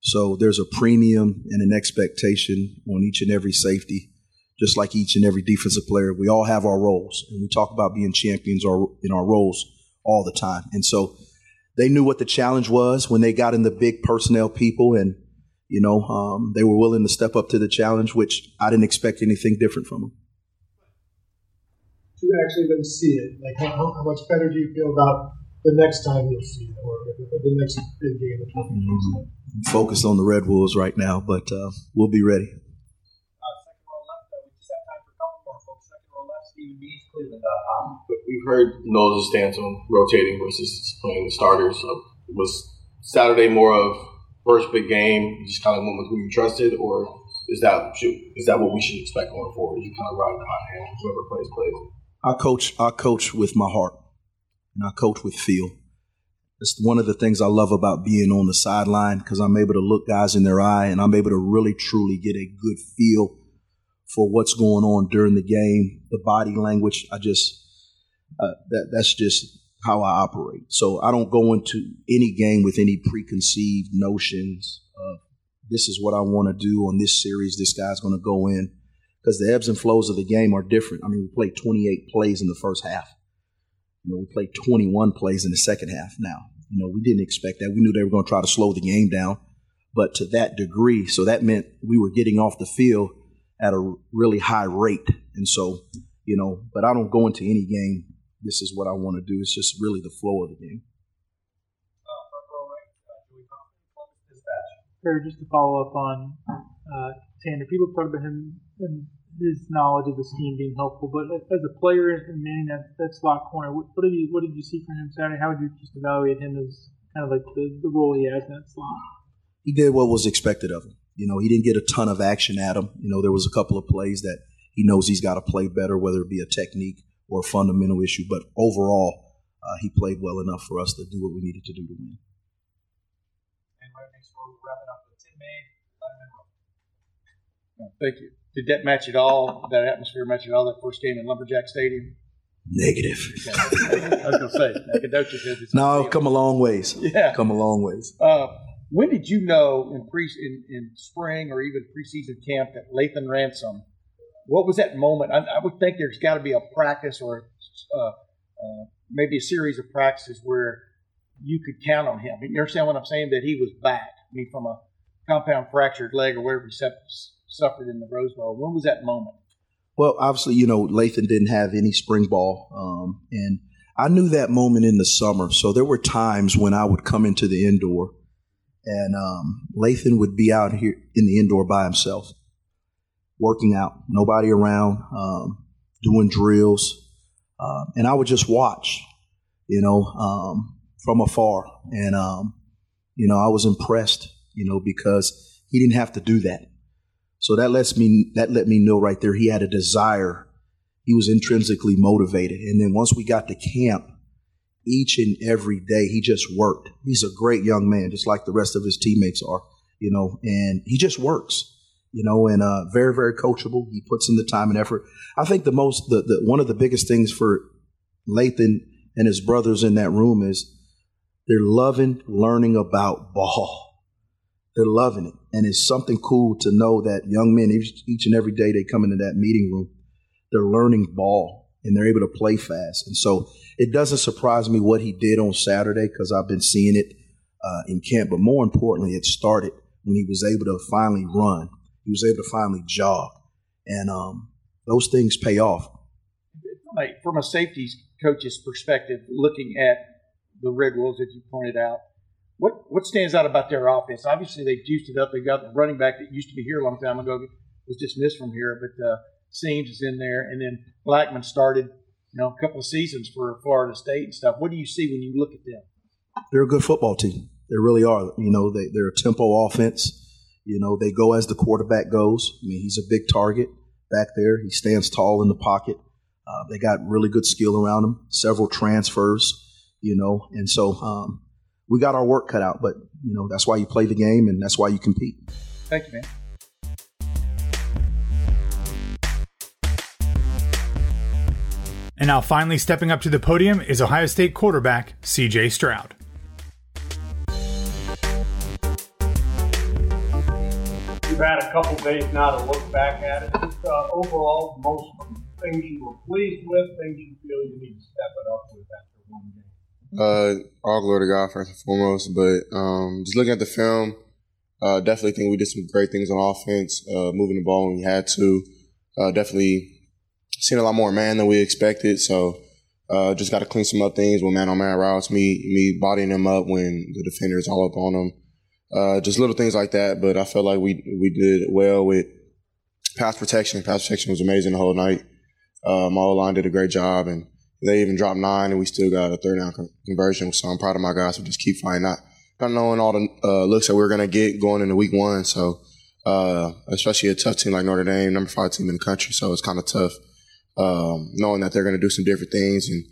So there's a premium and an expectation on each and every safety, just like each and every defensive player. We all have our roles, and we talk about being champions in our roles all the time. And so they knew what the challenge was when they got in the big personnel people, and you know um, they were willing to step up to the challenge, which I didn't expect anything different from them. to actually then see it? Like, how, how much better do you feel about the next time you'll see it, or the next big game? That I'm focused on the Red Wolves right now, but uh, we'll be ready. We've heard Knowles' stance on rotating versus playing the starters. So it was Saturday more of first big game, you just kind of went with who you trusted, or is that is that what we should expect going forward? You kind of ride the hot hand, whoever plays plays. I coach. I coach with my heart, and I coach with feel. It's one of the things I love about being on the sideline because I'm able to look guys in their eye, and I'm able to really truly get a good feel for what's going on during the game, the body language. I just uh, that that's just how I operate. So I don't go into any game with any preconceived notions of this is what I want to do on this series. This guy's going to go in because the ebbs and flows of the game are different. I mean, we played 28 plays in the first half. You know, we played 21 plays in the second half. Now, you know, we didn't expect that. We knew they were going to try to slow the game down, but to that degree, so that meant we were getting off the field at a really high rate. And so, you know, but I don't go into any game. This is what I want to do. It's just really the flow of the game. Or just to follow up on uh, Tanner, people talk about him and his knowledge of the scheme being helpful, but as a player in manning that, that slot corner, what, what did you what did you see from him Saturday? How would you just evaluate him as kind of like the, the role he has in that slot? He did what was expected of him. You know, he didn't get a ton of action at him. You know, there was a couple of plays that he knows he's got to play better, whether it be a technique or a fundamental issue. But overall, uh, he played well enough for us to do what we needed to do to win. And right next door, we're wrapping up with Tim May, Thank you. Did that match at all? That atmosphere match at all? That first game in Lumberjack Stadium? Negative. [laughs] I was going to say, Nacogdoches said it's No, come a long ways. Yeah. Come a long ways. Uh, when did you know in pre in, in spring or even preseason camp that Lathan Ransom? What was that moment? I, I would think there's got to be a practice or uh, uh, maybe a series of practices where you could count on him. You understand what I'm saying? That he was back. I mean, from a compound fractured leg or whatever he suffered in the Rose Bowl. When was that moment? Well, obviously, you know, Lathan didn't have any spring ball. Um, and I knew that moment in the summer. So there were times when I would come into the indoor and um, Lathan would be out here in the indoor by himself, working out, nobody around, um, doing drills. Uh, and I would just watch, you know, um, from afar. And, um, you know, I was impressed, you know, because he didn't have to do that. So that lets me that let me know right there he had a desire. He was intrinsically motivated. And then once we got to camp, each and every day he just worked. He's a great young man, just like the rest of his teammates are, you know, and he just works, you know, and uh, very, very coachable. He puts in the time and effort. I think the most, the, the one of the biggest things for Lathan and his brothers in that room is they're loving learning about ball. They're loving it. And it's something cool to know that young men, each, each and every day they come into that meeting room, they're learning ball and they're able to play fast. And so it doesn't surprise me what he did on Saturday because I've been seeing it uh, in camp. But more importantly, it started when he was able to finally run. He was able to finally jog. And um, those things pay off. From a safety coach's perspective, looking at the Red Wolves that you pointed out, what what stands out about their offense? Obviously, they juiced it up. They got the running back that used to be here a long time ago was dismissed from here, but uh, Seams is in there, and then Blackman started, you know, a couple of seasons for Florida State and stuff. What do you see when you look at them? They're a good football team. They really are. You know, they, they're a tempo offense. You know, they go as the quarterback goes. I mean, he's a big target back there. He stands tall in the pocket. Uh, they got really good skill around him. Several transfers. You know, and so um, we got our work cut out. But you know, that's why you play the game, and that's why you compete. Thank you, man. And now, finally stepping up to the podium is Ohio State quarterback CJ Stroud. You've had a couple days now to look back at it. Uh, overall, most things you were pleased with, things you feel you need to step it up with after one game. Uh, all glory to God first and foremost, but um, just looking at the film, uh, definitely think we did some great things on offense, uh, moving the ball when we had to. Uh, definitely seen a lot more man than we expected. So uh, just got to clean some up things with man on man routes, me me bodying them up when the defender is all up on them. Uh, just little things like that. But I felt like we we did well with pass protection. Pass protection was amazing the whole night. Uh, my line did a great job, and they even dropped nine, and we still got a third down con- conversion. So I'm proud of my guys for just keep fighting, not not knowing all the uh, looks that we are gonna get going into week one. So uh, especially a tough team like Notre Dame, number five team in the country. So it's kind of tough um, knowing that they're gonna do some different things, and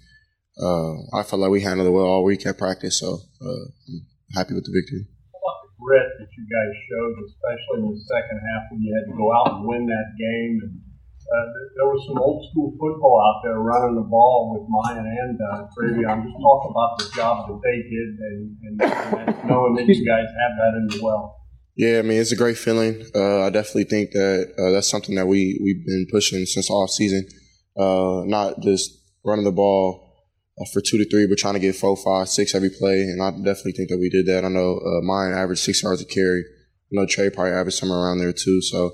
uh, I felt like we handled it well all week at practice. So uh, I'm happy with the victory grit that you guys showed, especially in the second half when you had to go out and win that game. And uh, there was some old school football out there running the ball with Miyan and uh, I'm Just talk about the job that they did and, and, and knowing that you guys have that in the well. Yeah, I mean it's a great feeling. Uh, I definitely think that uh, that's something that we we've been pushing since off season. Uh, not just running the ball for two to three, but trying to get four, five, six every play. And I definitely think that we did that. I know uh, Miyan averaged six yards a carry. I know Trey probably averaged somewhere around there too. So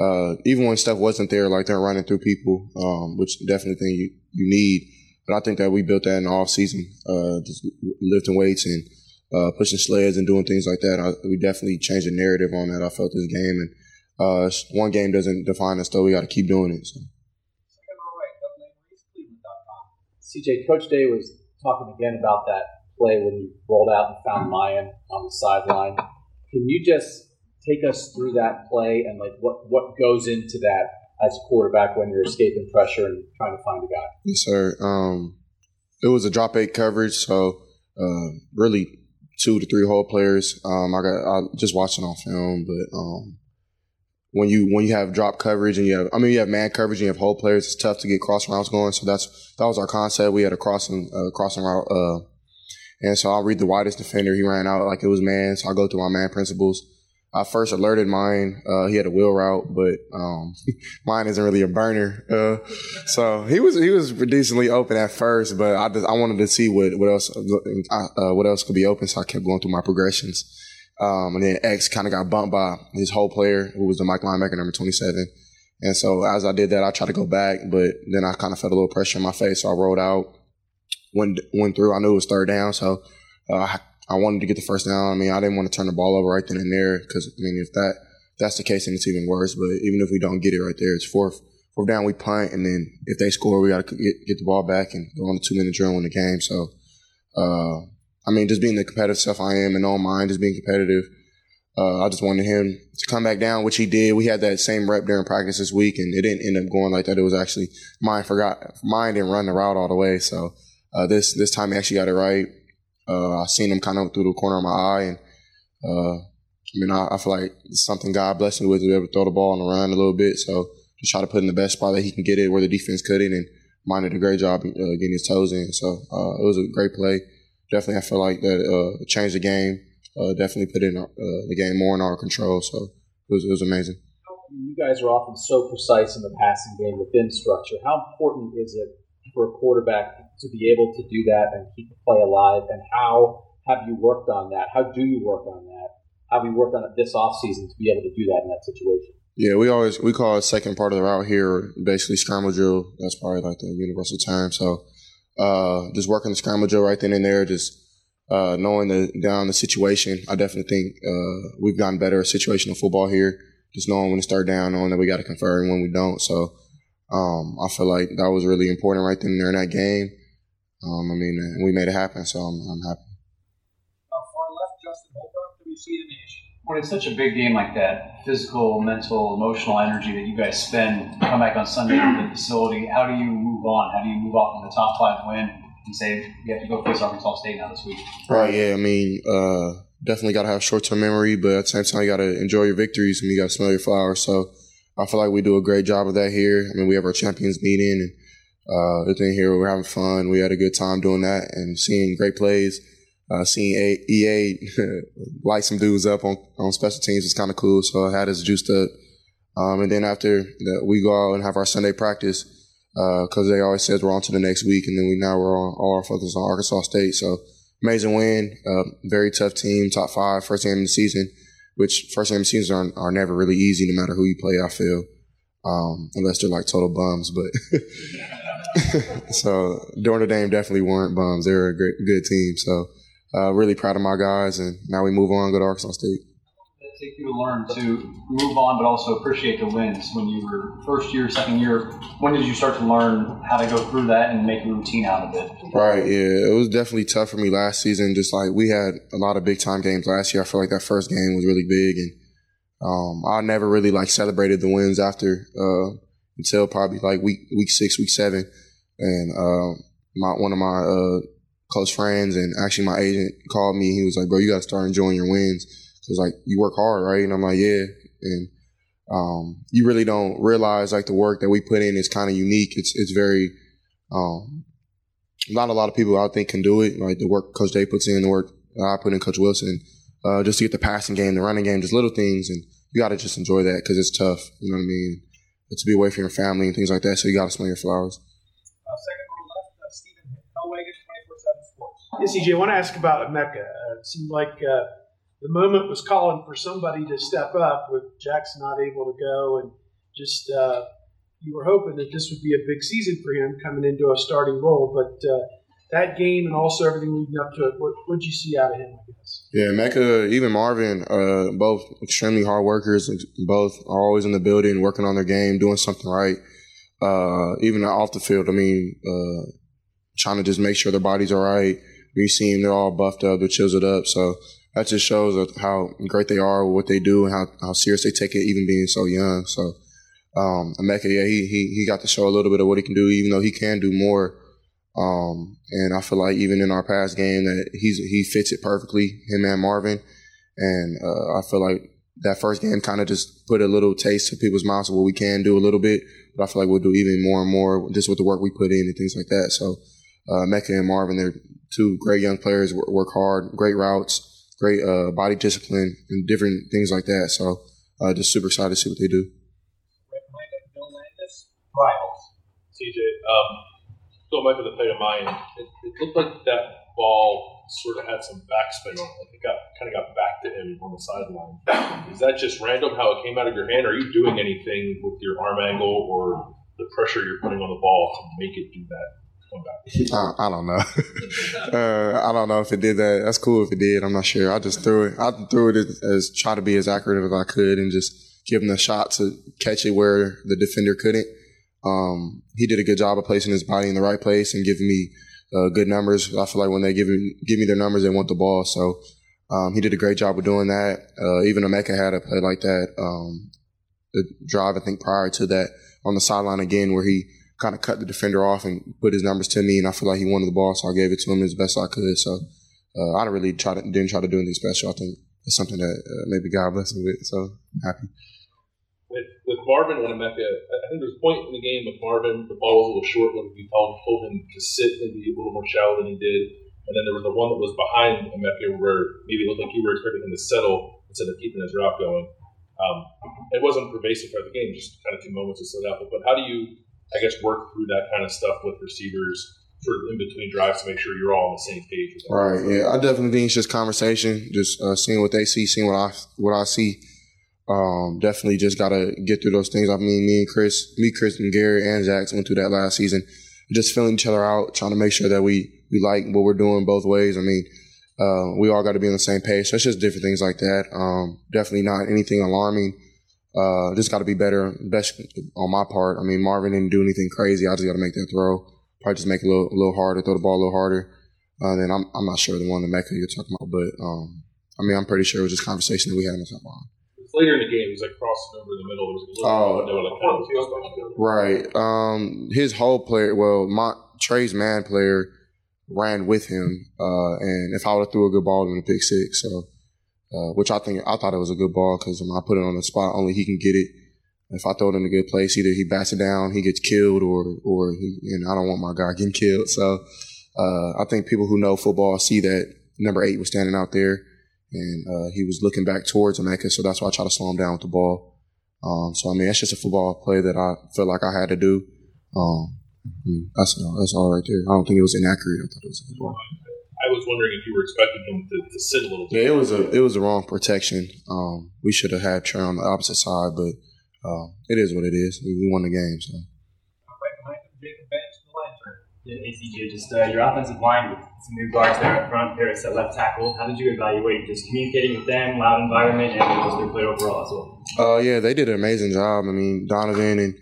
uh, even when stuff wasn't there, like they're running through people, um, which definitely thing you, you need. But I think that we built that in the off season, uh, just lifting weights and uh, pushing sleds and doing things like that. I, we definitely changed the narrative on that. I felt this game, and uh, one game doesn't define us, though. We got to keep doing it. So. CJ, Coach Day was talking again about that play when you rolled out and found Miyan on the sideline. Can you just take us through that play and like what what goes into that as a quarterback when you're escaping pressure and trying to find a guy? Yes, sir. Um, it was a drop eight coverage, so uh, really two to three hole players. Um, I got I just watching on film, but um, when you when you have drop coverage and you have I mean you have man coverage and you have hole players, it's tough to get cross routes going. So that's that was our concept. We had a crossing uh, crossing route, uh, and so I'll read the widest defender. He ran out like it was man, so I go through my man principles. I first alerted Miyan. Uh, he had a wheel route, but um, [laughs] Miyan isn't really a burner. Uh, so he was he was decently open at first, but I just, I wanted to see what what else uh, what else could be open. So I kept going through my progressions. Um, and then X kind of got bumped by his whole player, who was the Mike linebacker, number 27. And so as I did that, I tried to go back, but then I kind of felt a little pressure in my face. So I rolled out, went, went through. I knew it was third down. So uh, I wanted to get the first down. I mean, I didn't want to turn the ball over right then and there because, I mean, if that that's the case, then it's even worse. But even if we don't get it right there, it's fourth. Fourth down, we punt, and then if they score, we got to get, get the ball back and go on a two minute drill in the game. So, uh, I mean, just being the competitive stuff I am and all Miyan, just being competitive. Uh, I just wanted him to come back down, which he did. We had that same rep during practice this week, and it didn't end up going like that. It was actually Miyan forgot Miyan didn't run the route all the way. So uh, this this time he actually got it right. Uh, I seen him kind of through the corner of my eye, and uh, I mean I, I, feel like something God blessed me with to be able to throw the ball on the run a little bit. So just try to put in the best spot that he can get it where the defense couldn't, and Miyan did a great job uh, getting his toes in. So uh, it was a great play. Definitely, I feel like that changed the game uh, definitely put in our, uh, the game more in our control. So it was, it was amazing. You guys are often so precise in the passing game within structure. How important is it for a quarterback to be able to do that and keep the play alive? And how have you worked on that? How do you work on that? How have you worked on it this offseason to be able to do that in that situation? Yeah, we always we call it second part of the route here, basically scramble drill. That's probably like the universal term. So uh, just working the scramble right then and there, just uh, knowing the down the situation, I definitely think uh, we've gotten better at situational football here. Just knowing when to start down, knowing that we got to convert and when we don't. So um, I feel like that was really important right then and there in that game. Um, I mean, we made it happen, so I'm, I'm happy. Uh, far left, Justin Holbrook, When it's such a big game like that, physical, mental, emotional energy that you guys spend, come back on Sunday to the facility, how do you move on? How do you move on from the top five win and say we have to go face Arkansas State now this week. Right. Yeah. I mean, uh, definitely got to have short term memory, but at the same time, you got to enjoy your victories and you got to smell your flowers. So I feel like we do a great job of that here. I mean, we have our champions meeting and uh, the thing here, we're having fun. We had a good time doing that and seeing great plays. Uh, seeing a- EA [laughs] light some dudes up on, on special teams is kind of cool. So I had us juiced up. Um, and then after that, we go out and have our Sunday practice because uh, they always says we're on to the next week, and then we now we're on all our focus on Arkansas State. So amazing win, uh, very tough team, top five, first game of the season, which first game of the season are, are never really easy, no matter who you play. I feel, um, unless they're like total bums. But [laughs] so Notre Dame definitely weren't bums. They're a great, good team. So uh, really proud of my guys, and now we move on, go to Arkansas State. It take you to learn to move on, but also appreciate the wins when you were first year, second year? When did you start to learn how to go through that and make a routine out of it? Right, yeah. It was definitely tough for me last season. Just like we had a lot of big time games last year. I feel like that first game was really big and um, I never really like celebrated the wins after uh, until probably like week week six, week seven. And uh, my one of my uh, close friends and actually my agent called me. He was like, "Bro, you got to start enjoying your wins." Cause like you work hard, right? And I'm like, "Yeah." And um, you really don't realize like the work that we put in is kind of unique. It's it's very um, not a lot of people I think can do it. Like the work Coach Day puts in, the work I put in, Coach Wilson, uh, just to get the passing game, the running game, just little things, and you got to just enjoy that because it's tough. You know what I mean? But to be away from your family and things like that, so you got to smell your flowers. Uh, second row left, uh, Stephen Helwagen, 24-7 Yeah, CJ, I want to ask about Emeka. Uh, it seemed like uh, the moment was calling for somebody to step up with Jackson not able to go and just uh, you were hoping that this would be a big season for him coming into a starting role, but uh, that game and also everything leading up to it, what did you see out of him? I guess. Yeah, Emeka, even Marvin, uh, both extremely hard workers. Both are always in the building, working on their game, doing something right. Uh, even off the field, I mean, uh, trying to just make sure their bodies are right. You see them, they're all buffed up, they're chiseled up. So that just shows how great they are, what they do, and how, how serious they take it, even being so young. So, um, Emeka, yeah, he, he, he got to show a little bit of what he can do, even though he can do more. Um, and I feel like even in our past game that he's he fits it perfectly, him and Marvin. And uh, I feel like that first game kind of just put a little taste to people's mouths of what we can do a little bit. But I feel like we'll do even more and more just with the work we put in and things like that. So uh, Emeka and Marvin, they're two great young players, work hard, great routes, great uh, body discipline, and different things like that. So uh, just super excited to see what they do. CJ, um, going back to the play Miyan, it, it, looked like that ball sort of had some backspin on it. Like it got kind of got back to him on the sideline. Is that just random how it came out of your hand? Are you doing anything with your arm angle or the pressure you're putting on the ball to make it do that? Uh, I don't know. [laughs] uh, I don't know if it did that. That's cool if it did. I'm not sure. I just threw it. I threw it as, as try to be as accurate as I could and just give him the shot to catch it where the defender couldn't. Um, he did a good job of placing his body in the right place and giving me uh, good numbers. I feel like when they give me, give me their numbers, they want the ball. So um, he did a great job of doing that. Uh, even Emeka had a play like that. Um, the drive, I think, prior to that on the sideline again, where he kind of cut the defender off and put his numbers to me, and I feel like he wanted the ball, so I gave it to him as best I could. So uh, I didn't really try to didn't try to do anything special. I think it's something that uh, maybe God blessed me with. So happy with, with Marvin and Emeka, I think there's a point in the game with Marvin, the ball was a little short when you told, him to sit maybe a little more shallow than he did. And then there was the one that was behind Emeka where maybe it looked like you were expecting him to settle instead of keeping his route going. Um, it wasn't pervasive throughout the game, just kind of two moments to set out. But how do you, I guess, work through that kind of stuff with receivers sort of in between drives to make sure you're all on the same page? Right. Yeah. I definitely think it's just conversation, just uh, seeing what they see, seeing what I what I see, um, definitely just gotta get through those things. I mean, me and Chris, me, Chris, and Gary and Jax went through that last season, just filling each other out, trying to make sure that we we like what we're doing both ways. I mean, uh, we all got to be on the same page. So it's just different things like that. Um, definitely not anything alarming. Uh, just got to be better, best on my part. I mean, Marvin didn't do anything crazy. I just got to make that throw. Probably just make it a little, a little harder, throw the ball a little harder. Uh, then I'm, I'm not sure the one that Emeka you're talking about, but um, I mean, I'm pretty sure it was just conversation that we had on the sideline later in the game, he's like crossing over in the middle. There was a little oh, right. Um, his whole player, well, my Trey's man player ran with him, uh, and if I would have threw a good ball, in the pick six. So, uh, which I think I thought it was a good ball because when I put it on the spot, only he can get it. If I throw it in a good place, either he bats it down, he gets killed, or or he, and I don't want my guy getting killed. So, uh, I think people who know football see that number eight was standing out there and uh, he was looking back towards Emeka, so that's why I try to slow him down with the ball. Um, so I mean, that's just a football play that I felt like I had to do. Um, I mean, that's that's all right there. I don't think it was inaccurate. I thought it was a good ball. I was wondering if you were expecting him to, to sit a little bit. Yeah, it was a it was a wrong protection. Um, we should have had Trey on the opposite side, but uh, it is what it is. We, we won the game. So. Yeah, ACJ, just uh, your offensive line with some new guards there up front, Paris at left tackle. How did you evaluate just communicating with them, loud environment, and just their play overall as well? Uh, yeah, they did an amazing job. I mean, Donovan and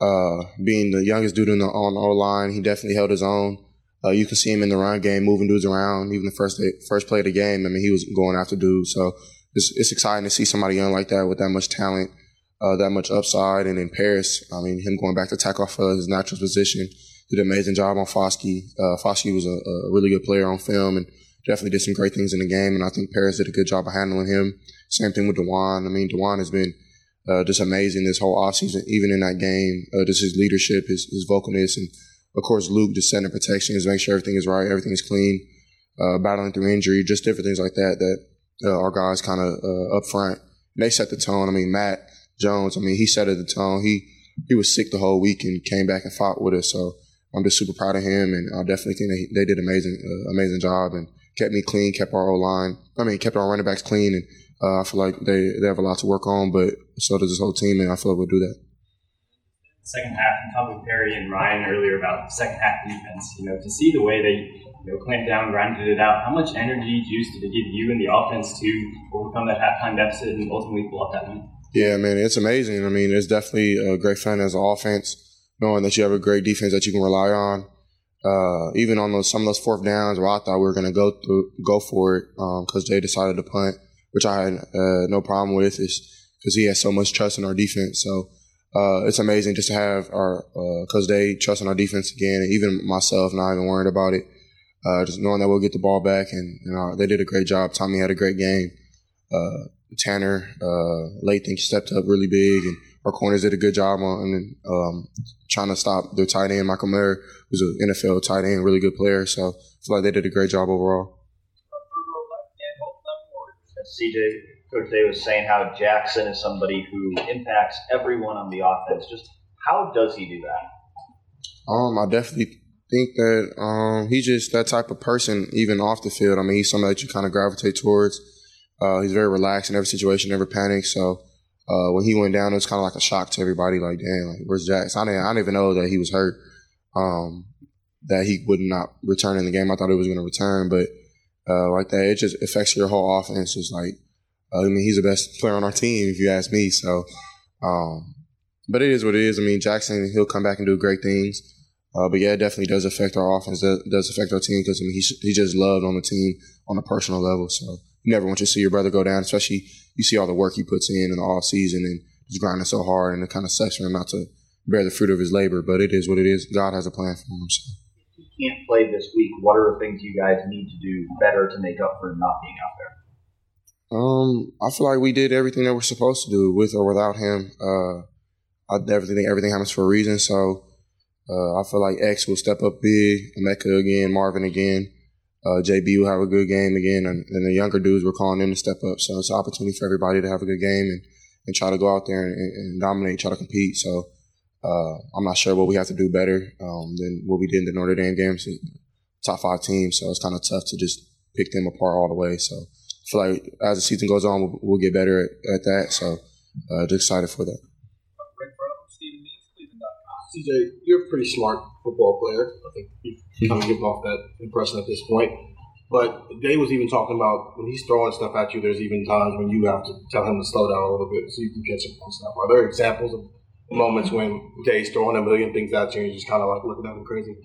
uh, being the youngest dude in the, on our line, he definitely held his own. Uh, you can see him in the run game, moving dudes around. Even the first day, first play of the game, I mean, he was going after dudes. So it's, it's exciting to see somebody young like that with that much talent, uh, that much upside. And in Paris, I mean, him going back to tackle off of his natural position, did an amazing job on Foskey. Uh, Foskey was a, a, really good player on film and definitely did some great things in the game. And I think Paris did a good job of handling him. Same thing with Dawand. I mean, Dawand has been uh, just amazing this whole offseason, even in that game. Uh, just his leadership, his, his vocalness, and of course, Luke just setting protections, making sure everything is right, everything is clean, uh, battling through injury, just different things like that that uh, our guys kind of uh, up front. They set the tone. I mean, Matt Jones, I mean, he set the tone. He he was sick the whole week and came back and fought with us. So I'm just super proud of him, and I definitely think they, they did amazing uh, amazing job and kept me clean, kept our O line. I mean, kept our running backs clean, and uh, I feel like they, they have a lot to work on, but so does this whole team, and I feel like we'll do that. Second half, you talked with Perry and Ryan earlier about second half defense. You know, to see the way they you know clamped down, grinded it out. How much energy, juice did it give you and the offense to overcome that halftime deficit and ultimately pull up that win? Yeah, man, it's amazing. I mean, it's definitely a great fun as an offense, knowing that you have a great defense that you can rely on. Uh, even on those some of those fourth downs where I thought we were going to go through, go for it because um, they decided to punt which I had uh, no problem with, is because he has so much trust in our defense. So uh, it's amazing just to have our uh, they trust in our defense again, and even myself not even worried about it. Uh, just knowing that we'll get the ball back, and, and they did a great job. Tommy had a great game. Uh, Tanner, late think stepped up really big, and our corners did a good job on um, trying to stop their tight end, Michael Mayer, who's an NFL tight end, really good player. So I feel like they did a great job overall. CJ, Coach Day was saying how Jackson is somebody who impacts everyone on the offense. Just how does he do that? Um, I definitely think that um, he's just that type of person, even off the field. I mean, he's somebody that you kind of gravitate towards. Uh, he's very relaxed in every situation, never panics. So uh, when he went down, it was kind of like a shock to everybody. Like, damn, like where's Jackson? I didn't, I didn't even know that he was hurt. Um, that he would not return in the game. I thought he was going to return, but uh, like that. It just affects your whole offense. It's like, I mean, he's the best player on our team, if you ask me. So, um, but it is what it is. I mean, Jackson, he'll come back and do great things. Uh, but yeah, it definitely does affect our offense. Does, does affect our team because I mean, he's he just loved on the team on a personal level. So you never want to see your brother go down, especially you see all the work he puts in in the off season and he's grinding so hard, and it kind of sucks for him not to bear the fruit of his labor. But it is what it is. God has a plan for him. So can't play this week, what are the things you guys need to do better to make up for not being out there? Um, I feel like we did everything that we're supposed to do with or without him. Uh, I definitely think everything happens for a reason. So uh, I feel like X will step up big, Emeka again, Marvin again. Uh, JB will have a good game again, and, and, the younger dudes we're calling them to step up. So it's an opportunity for everybody to have a good game and, and try to go out there and, and dominate, try to compete. So uh, I'm not sure what we have to do better um, than what we did in the Notre Dame games. Top five team, so it's kind of tough to just pick them apart all the way. So feel like as the season goes on, we'll, we'll get better at, at, that. So uh, just excited for that. CJ, you're a pretty smart football player. I think you kind of give off that impression at this point. But Day was even talking about when he's throwing stuff at you, there's even times when you have to tell him to slow down a little bit so you can catch up on stuff. Are there examples of moments when Day's throwing a million things at you and you're just kind of like looking at him crazy?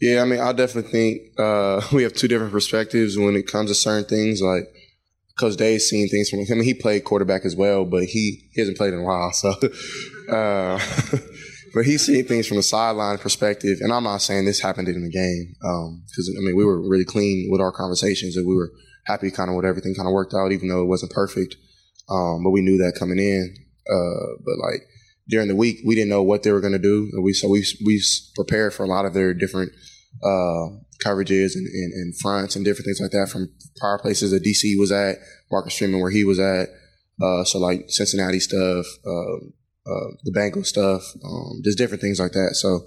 Yeah, I mean, I definitely think uh, [laughs] we have two different perspectives when it comes to certain things. Like, Coach Day's seen things from him. He played quarterback as well, but he, he hasn't played in a while. So, [laughs] uh, [laughs] but he's seen things from a sideline perspective. And I'm not saying this happened in the game because, um, I mean, we were really clean with our conversations and we were happy kind of with everything kind of worked out, even though it wasn't perfect. Um, but we knew that coming in. Uh, but like, during the week, we didn't know what they were going to do. We so we we prepared for a lot of their different uh, coverages and, and, fronts and different things like that from prior places that DC was at, Marcus Freeman where he was at. Uh, so like Cincinnati stuff, uh, uh the Bengals stuff, um, just different things like that. So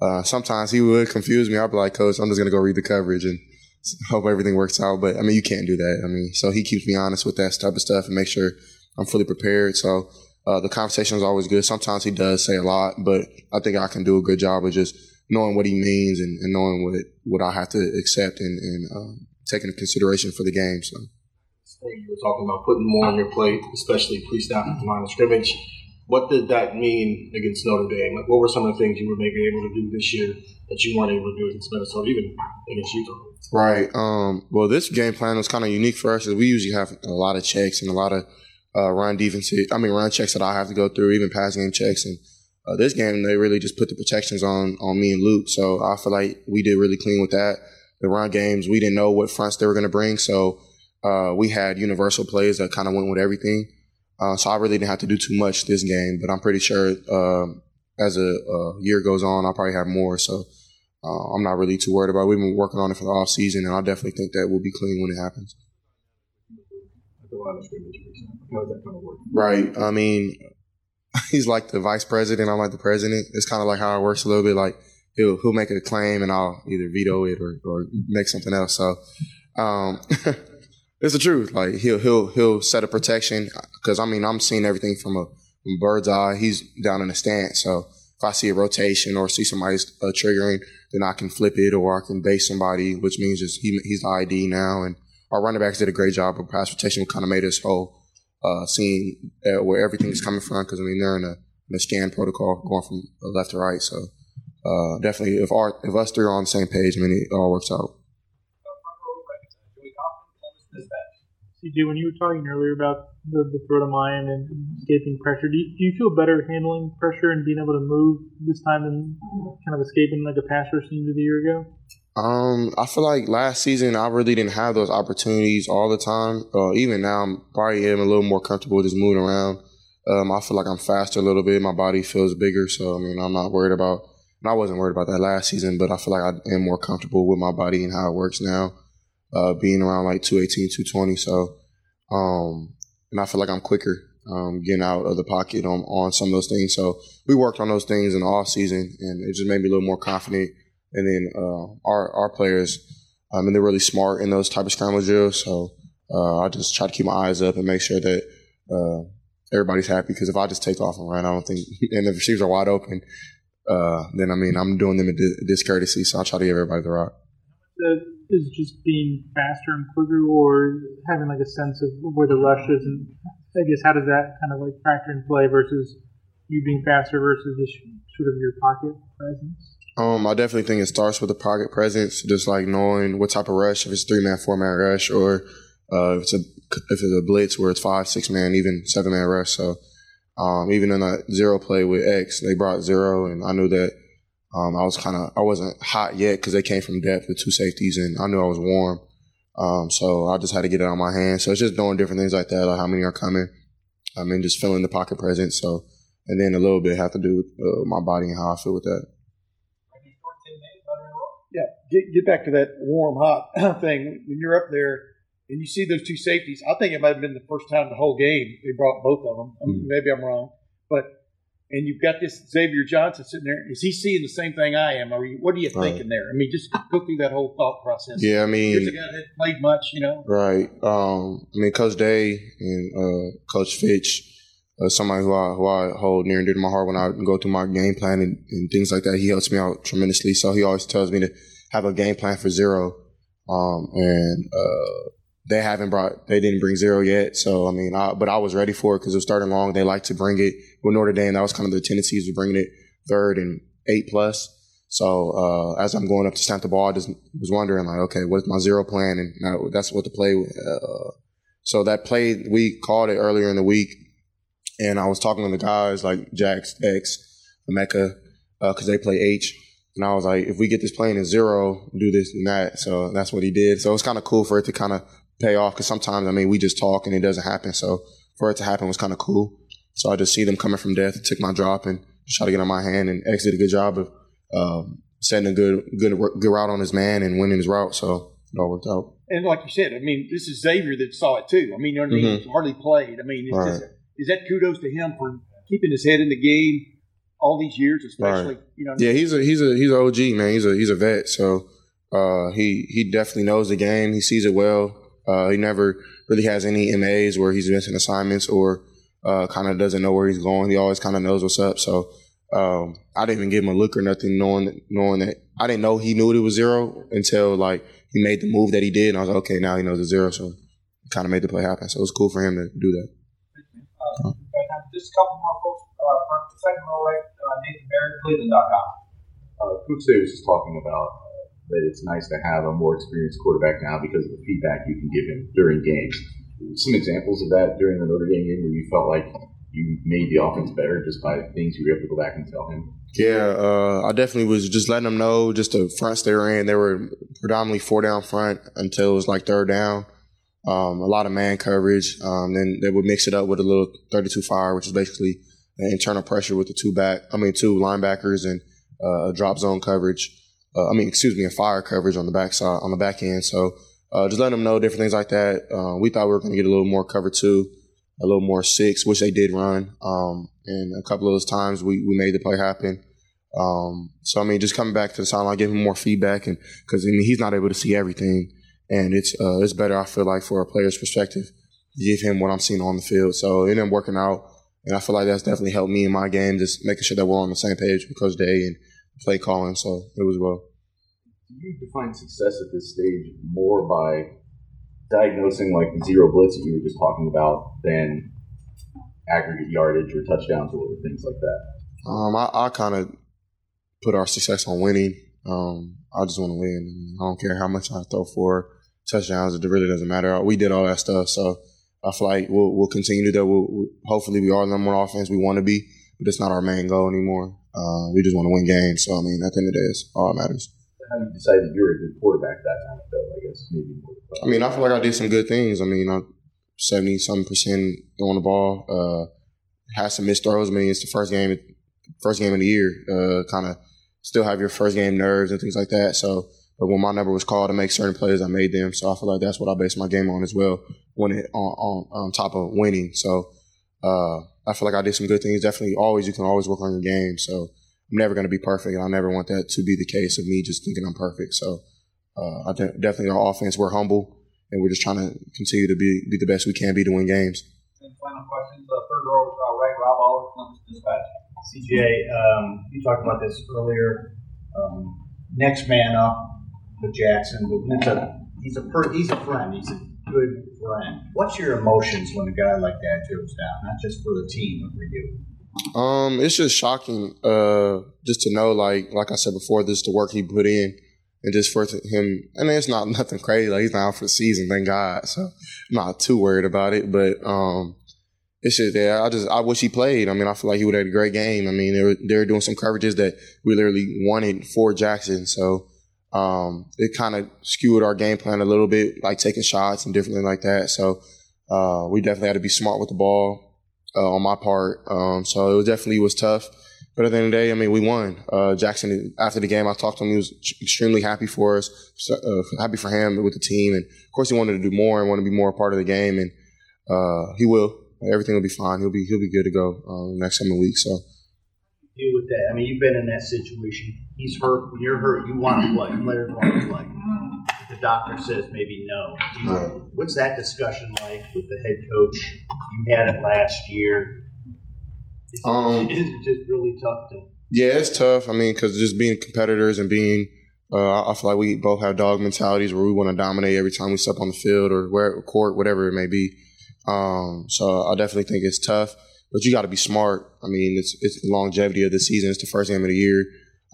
uh, sometimes he would confuse me. I'd be like, Coach, I'm just to go read the coverage and [laughs] hope everything works out. But I mean, you can't do that. I mean, so he keeps me honest with that type of stuff and make sure I'm fully prepared. So uh, the conversation is always good. Sometimes he does say a lot, but I think I can do a good job of just knowing what he means and, and knowing what what I have to accept and, and um, taking into consideration for the game. So. You were talking about putting more on your plate, especially pre-snap at the line of scrimmage. What did that mean against Notre Dame? Like, what were some of the things you were maybe able to do this year that you weren't able to do against Minnesota, even against Utah? Right. Um, well, this game plan was kind of unique for us. As we usually have a lot of checks and a lot of uh, run defense. I mean, run checks that I have to go through, even pass game checks. And uh, this game, they really just put the protections on on me and Luke. So I feel like we did really clean with that. The run games, we didn't know what fronts they were going to bring, so uh, we had universal plays that kind of went with everything. Uh, so I really didn't have to do too much this game, but I'm pretty sure um, as a, a, year goes on, I'll probably have more. So uh, I'm not really too worried about. it. We've been working on it for the off season, and I definitely think that we'll be clean when it happens. Right. I mean, [laughs] he's like the vice president. I'm like the president. It's kind of like how it works a little bit. Like he'll he'll make a claim, and I'll either veto it or, or make something else. So. Um, [laughs] It's the truth. Like he'll he'll he'll set a protection because I mean I'm seeing everything from a from bird's eye. He's down in the stance, so if I see a rotation or see somebody uh, triggering, then I can flip it or I can base somebody, which means just he, he's the ID now. And our running backs did a great job of pass protection. Kind of made us whole, uh, seeing uh, where everything is coming from because I mean they're in a, in a scan protocol going from left to right. So uh, definitely, if our if us three are on the same page, I mean it all works out. CJ, when you were talking earlier about the, the throw to Miyan and escaping pressure, do you, do you feel better handling pressure and being able to move this time than kind of escaping like a pass rush seemed a year ago? Um, I feel like last season I really didn't have those opportunities all the time. Uh, even now, I'm probably am a little more comfortable just moving around. Um, I feel like I'm faster a little bit. My body feels bigger, so I mean, I'm not worried about. I wasn't worried about that last season, but I feel like I am more comfortable with my body and how it works now uh, being around like 218, 220. So, um, and I feel like I'm quicker um, getting out of the pocket on, on some of those things. So we worked on those things in the off season, and it just made me a little more confident. And then uh, our our players, I mean, they're really smart in those type of scramble drills. So uh, I just try to keep my eyes up and make sure that uh, everybody's happy. Because if I just take off and run, I don't think, [laughs] and the receivers are wide open, uh, then I mean, I'm doing them a discourtesy. So I try to give everybody the rock is just being faster and quicker, or having like a sense of where the rush is, and I guess how does that kind of like factor in play versus you being faster versus just sort of your pocket presence? Um, I definitely think it starts with the pocket presence, just like knowing what type of rush, if it's three man, four man rush, or uh, if it's a if it's a blitz where it's five, six man, even seven man rush. So um, even in that zero play with X, they brought zero, and I knew that um, I was kind of I wasn't hot yet because they came from depth with two safeties, and I knew I was warm. Um, so I just had to get it on my hands. So it's just doing different things like that, like how many are coming. I mean, just feeling the pocket presence. So, and then a little bit have to do with uh, my body and how I feel with that. Get, get back to that warm hot [clears throat] thing. When you're up there and you see those two safeties, I think it might have been the first time the whole game they brought both of them. Mm-hmm. Maybe I'm wrong, but and you've got this Xavier Johnson sitting there. Is he seeing the same thing I am? Or what are you thinking there? I mean, just go through that whole thought process. Yeah, I mean, here's a guy that played much, you know. Right. Um, I mean, Coach Day and uh, Coach Fitch, uh, somebody who I who I hold near and dear to my heart when I go through my game plan and, and, things like that. He helps me out tremendously. So he always tells me to have a game plan for zero. Um, and uh, they haven't brought, they didn't bring zero yet. So, I mean, I, but I was ready for it because it was starting long. They like to bring it with Notre Dame. That was kind of the tendencies of bringing it third and eight plus. So, uh, as I'm going up to snap the ball, I just was wondering like, okay, what's my zero plan? And now that's what the play, uh, so that play, we called it earlier in the week and I was talking to the guys like Jax, X, Emeka, uh, cause they play H. And I was like, if we get this playing in zero, do this and that. So that's what he did. So it's kind of cool for it to kind of pay off because sometimes I mean we just talk and it doesn't happen. So for it to happen was kind of cool. So I just see them coming from death, took my drop and try to get on my hand. And X did a good job of um, setting a good good good route on his man and winning his route. So it all worked out. And like you said, I mean, this is Xavier that saw it too. I mean, you know what I mean? Mm-hmm. hardly played. I mean, right. just, is that kudos to him for keeping his head in the game all these years, especially right. you know? Yeah, he's a he's a he's an OG man. He's a he's a vet. So uh, he he definitely knows the game. He sees it well. Uh, he never really has any MAs where he's missing assignments or uh, kind of doesn't know where he's going. He always kind of knows what's up. So um, I didn't even give him a look or nothing, knowing knowing that I didn't know he knew it was zero until like he made the move that he did, and I was like, okay, now he knows it's zero. So kind of made the play happen. So it was cool for him to do that. Uh, just a couple more folks uh, from the second row, right? Uh, Nathan Baird, Cleveland.com. Uh, Coach Day was just talking about uh, that it's nice to have a more experienced quarterback now because of the feedback you can give him during games. Some examples of that during the Notre Dame game where you felt like you made the offense better just by things you were able to go back and tell him. Yeah, uh, I definitely was just letting them know just the fronts they were in. They were predominantly four down front until it was like third down. Um, a lot of man coverage. Um, then they would mix it up with a little 32 fire, which is basically internal pressure with the two back, I mean, two linebackers and uh, drop zone coverage. Uh, I mean, excuse me, a fire coverage on the back side, on the back end. So uh, just letting them know different things like that. Uh, we thought we were going to get a little more cover two, a little more six, which they did run. Um, and a couple of those times we, we made the play happen. Um, so I mean, just coming back to the sideline, giving him more feedback, and because I mean he's not able to see everything, and it's uh, it's better I feel like for a player's perspective give him what I'm seeing on the field. So it ended up working out, and I feel like that's definitely helped me in my game, just making sure that we're on the same page with Coach Day and play calling. So it was well. Do you define success at this stage more by diagnosing like the zero blitz that you were just talking about than aggregate yardage or touchdowns or things like that? Um, I, I kind of put our success on winning. Um, I just want to win. I, mean, I don't care how much I throw for touchdowns. It really doesn't matter. We did all that stuff, so I feel like we'll, we'll continue to do that. We'll, we'll, hopefully, we are the number one offense we want to be, but it's not our main goal anymore. Uh, we just want to win games. So I mean, at the end of the day, it's all that matters. How do you decide that you're a good quarterback that time, though? I guess maybe more. I mean, I feel like I did some good things. I mean, I'm seventy something percent throwing the ball. Uh, had some missed throws. I mean, it's the first game, first game of the year. Uh, kind of still have your first game nerves and things like that. So, but when my number was called to make certain plays, I made them. So I feel like that's what I base my game on as well. When it on on, on top of winning. So uh, I feel like I did some good things. Definitely, always you can always work on your game. So I'm never going to be perfect, and I never want that to be the case of me just thinking I'm perfect. So uh, I de- definitely our offense we're humble and we're just trying to continue to be be the best we can be to win games. And final questions, uh, third row, uh, right, Rob Oller, Columbus Dispatch. CJ, um, you talked about this earlier. Um, next man up with Jackson, but he's a he's a per, he's a friend. He's a good What's your emotions when a guy like that goes down? Not just for the team, but for you. Um, it's just shocking, uh, just to know, like, like I said before, this the work he put in, and just for him. And it's not [laughs] nothing crazy. Like he's not out for the season, thank God. So I'm not too worried about it. But um, it's just yeah, I just I wish he played. I mean, I feel like he would have had a great game. I mean, they were they were doing some coverages that we literally wanted for Jackson. So um, it kind of skewed our game plan a little bit, like taking shots and different like that. So uh, we definitely had to be smart with the ball uh, on my part. Um, so it definitely was tough. But at the end of the day, I mean, we won. Uh, Jackson, after the game, I talked to him. He was extremely happy for us, uh, happy for him with the team. And of course, he wanted to do more and want to be more a part of the game. And uh, he will. Everything will be fine. He'll be he'll be good to go um, next coming week. So deal with that. I mean, you've been in that situation. He's hurt. When you're hurt, you want to play. Players want to play. The doctor says maybe no. Right. What's that discussion like with the head coach? You had it last year. Is Um, [laughs] is it just really tough to? Yeah, it's tough. I mean, because just being competitors and being, uh, I feel like we both have dog mentalities where we want to dominate every time we step on the field or where court, whatever it may be. Um, so I definitely think it's tough, but you got to be smart. I mean, it's it's the longevity of the season. It's the first game of the year.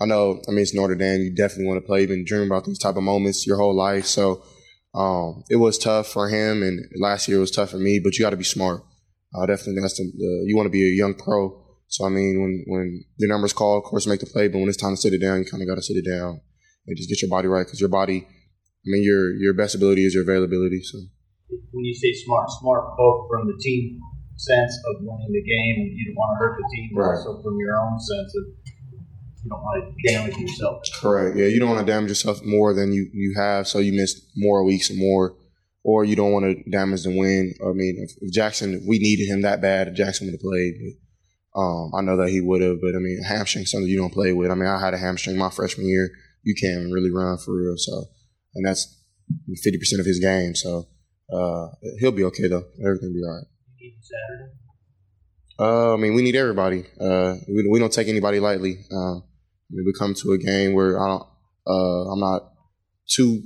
I know. I mean, it's Notre Dame. You definitely want to play. You've been dreaming about these type of moments your whole life. So um, it was tough for him, and last year it was tough for me. But you got to be smart. I definitely that's the, the you want to be a young pro. So I mean, when when your number's call, of course, make the play. But when it's time to sit it down, you kind of got to sit it down and just get your body right because your body. I mean, your your best ability is your availability. So When you say smart, smart both from the team sense of winning the game, and you don't want to hurt the team, but Right. also from your own sense of you don't want to damage yourself. Correct. Yeah, you don't want to damage yourself more than you, you have, so you miss more weeks and more, or you don't want to damage the win. I mean, if, if Jackson, if we needed him that bad, Jackson would have played. But, um, I know that he would have, but I mean, hamstring's something you don't play with. I mean, I had a hamstring my freshman year. You can't really run for real, so and that's fifty percent of his game. So uh, he'll be okay though. Everything will be all right. Saturday. Uh, I mean, we need everybody. Uh, we, we don't take anybody lightly. Uh, I mean, we come to a game where I don't. Uh, I'm not too.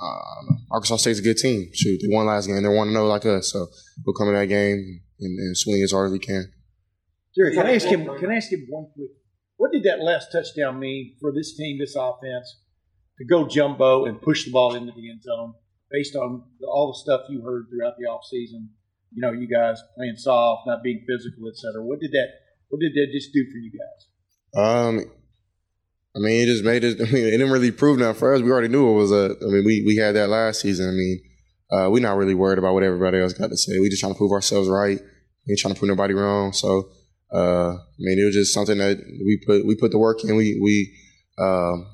Uh, Arkansas State's a good team. Shoot, they won last game. They want to know like us, so we'll come in that game and, and swing as hard as we can. Jerry, can I ask him? Can I ask him one quick? What did that last touchdown mean for this team, this offense, to go jumbo and push the ball into the end zone, based on all the stuff you heard throughout the offseason? You know, you guys playing soft, not being physical, et cetera. What did that? What did that just do for you guys? Um, I mean, it just made it. [laughs] I mean, it didn't really prove nothing for us. We already knew it was a. I mean, we we had that last season. I mean, uh, we're not really worried about what everybody else got to say. We just trying to prove ourselves right. We ain't trying to prove nobody wrong. So, uh, I mean, it was just something that we put we put the work in. We we um,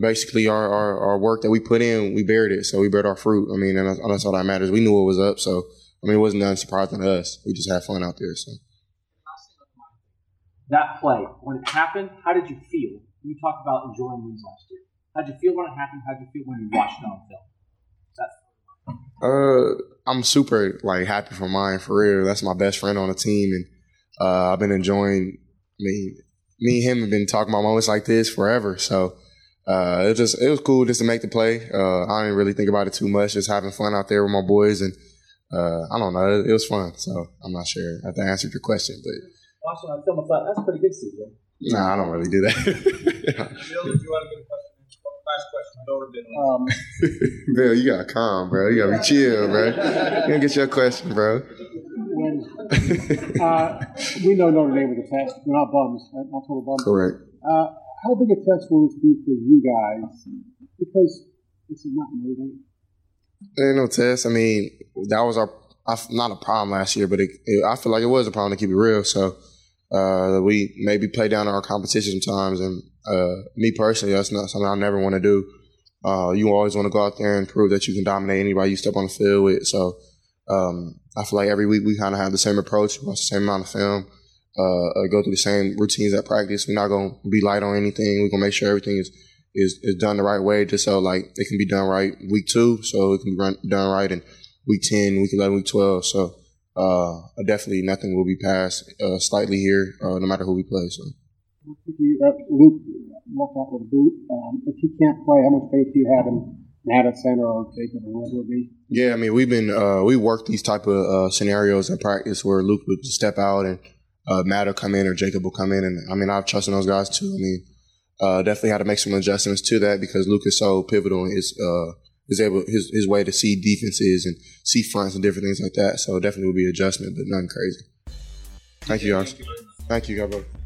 basically our, our, our work that we put in, we buried it. So we buried our fruit. I mean, and that's, that's all that matters. We knew what was up. So I mean, it wasn't nothing surprising to us. We just had fun out there. So that play when it happened, how did you feel? You talked about enjoying wins last year. How did you feel when it happened? How did you feel when you watched it on film? That's Uh, I'm super like happy for Miyan for real. That's my best friend on the team, and uh, I've been enjoying. I mean, me and him have been talking about moments like this forever. So uh, it just it was cool just to make the play. Uh, I didn't really think about it too much, just having fun out there with my boys, and uh, I don't know, it, it was fun. So I'm not sure if that answered your question, but watching on film, I thought that's pretty good, CJ. nah, I don't really do that. Bill, did you want to get a question? Last question, Bill? Um, [laughs] Bill, you gotta calm, bro. You gotta be chill, bro. You gotta get your question, bro. when uh, we know Notre Dame was a test. We're not bums, right? Not total bums. Correct. Uh, how big a test will this be for you guys? Because this is not Notre Dame. There ain't no test. I mean, that was our not a problem last year, but it, it, I feel like it was a problem to keep it real. So uh, we maybe play down our competition sometimes, and uh, me personally, that's not something I never want to do. Uh, you always want to go out there and prove that you can dominate anybody you step on the field with. So um, I feel like every week we kind of have the same approach, watch the same amount of film, uh, uh, go through the same routines at practice. We're not going to be light on anything. We're going to make sure everything is, is is done the right way, just so like it can be done right week two, so it can be run, done right in week ten, week eleven, week twelve. So uh, definitely nothing will be passed uh, slightly here, uh, no matter who we play. So. Uh, Luke walk out with boot. Um, if he can't play, how much faith do you have in Matt at center or Jacob or whoever it be? Yeah, I mean we've been uh, we worked these type of uh, scenarios in practice where Luke would step out and uh, Matt will come in or Jacob will come in, and I mean I've trusted those guys too. I mean uh, definitely had to make some adjustments to that because Luke is so pivotal in his uh, is able his his way to see defenses and see fronts and different things like that. So definitely will be adjustment, but nothing crazy. Thank you guys. Thank you, God, brother.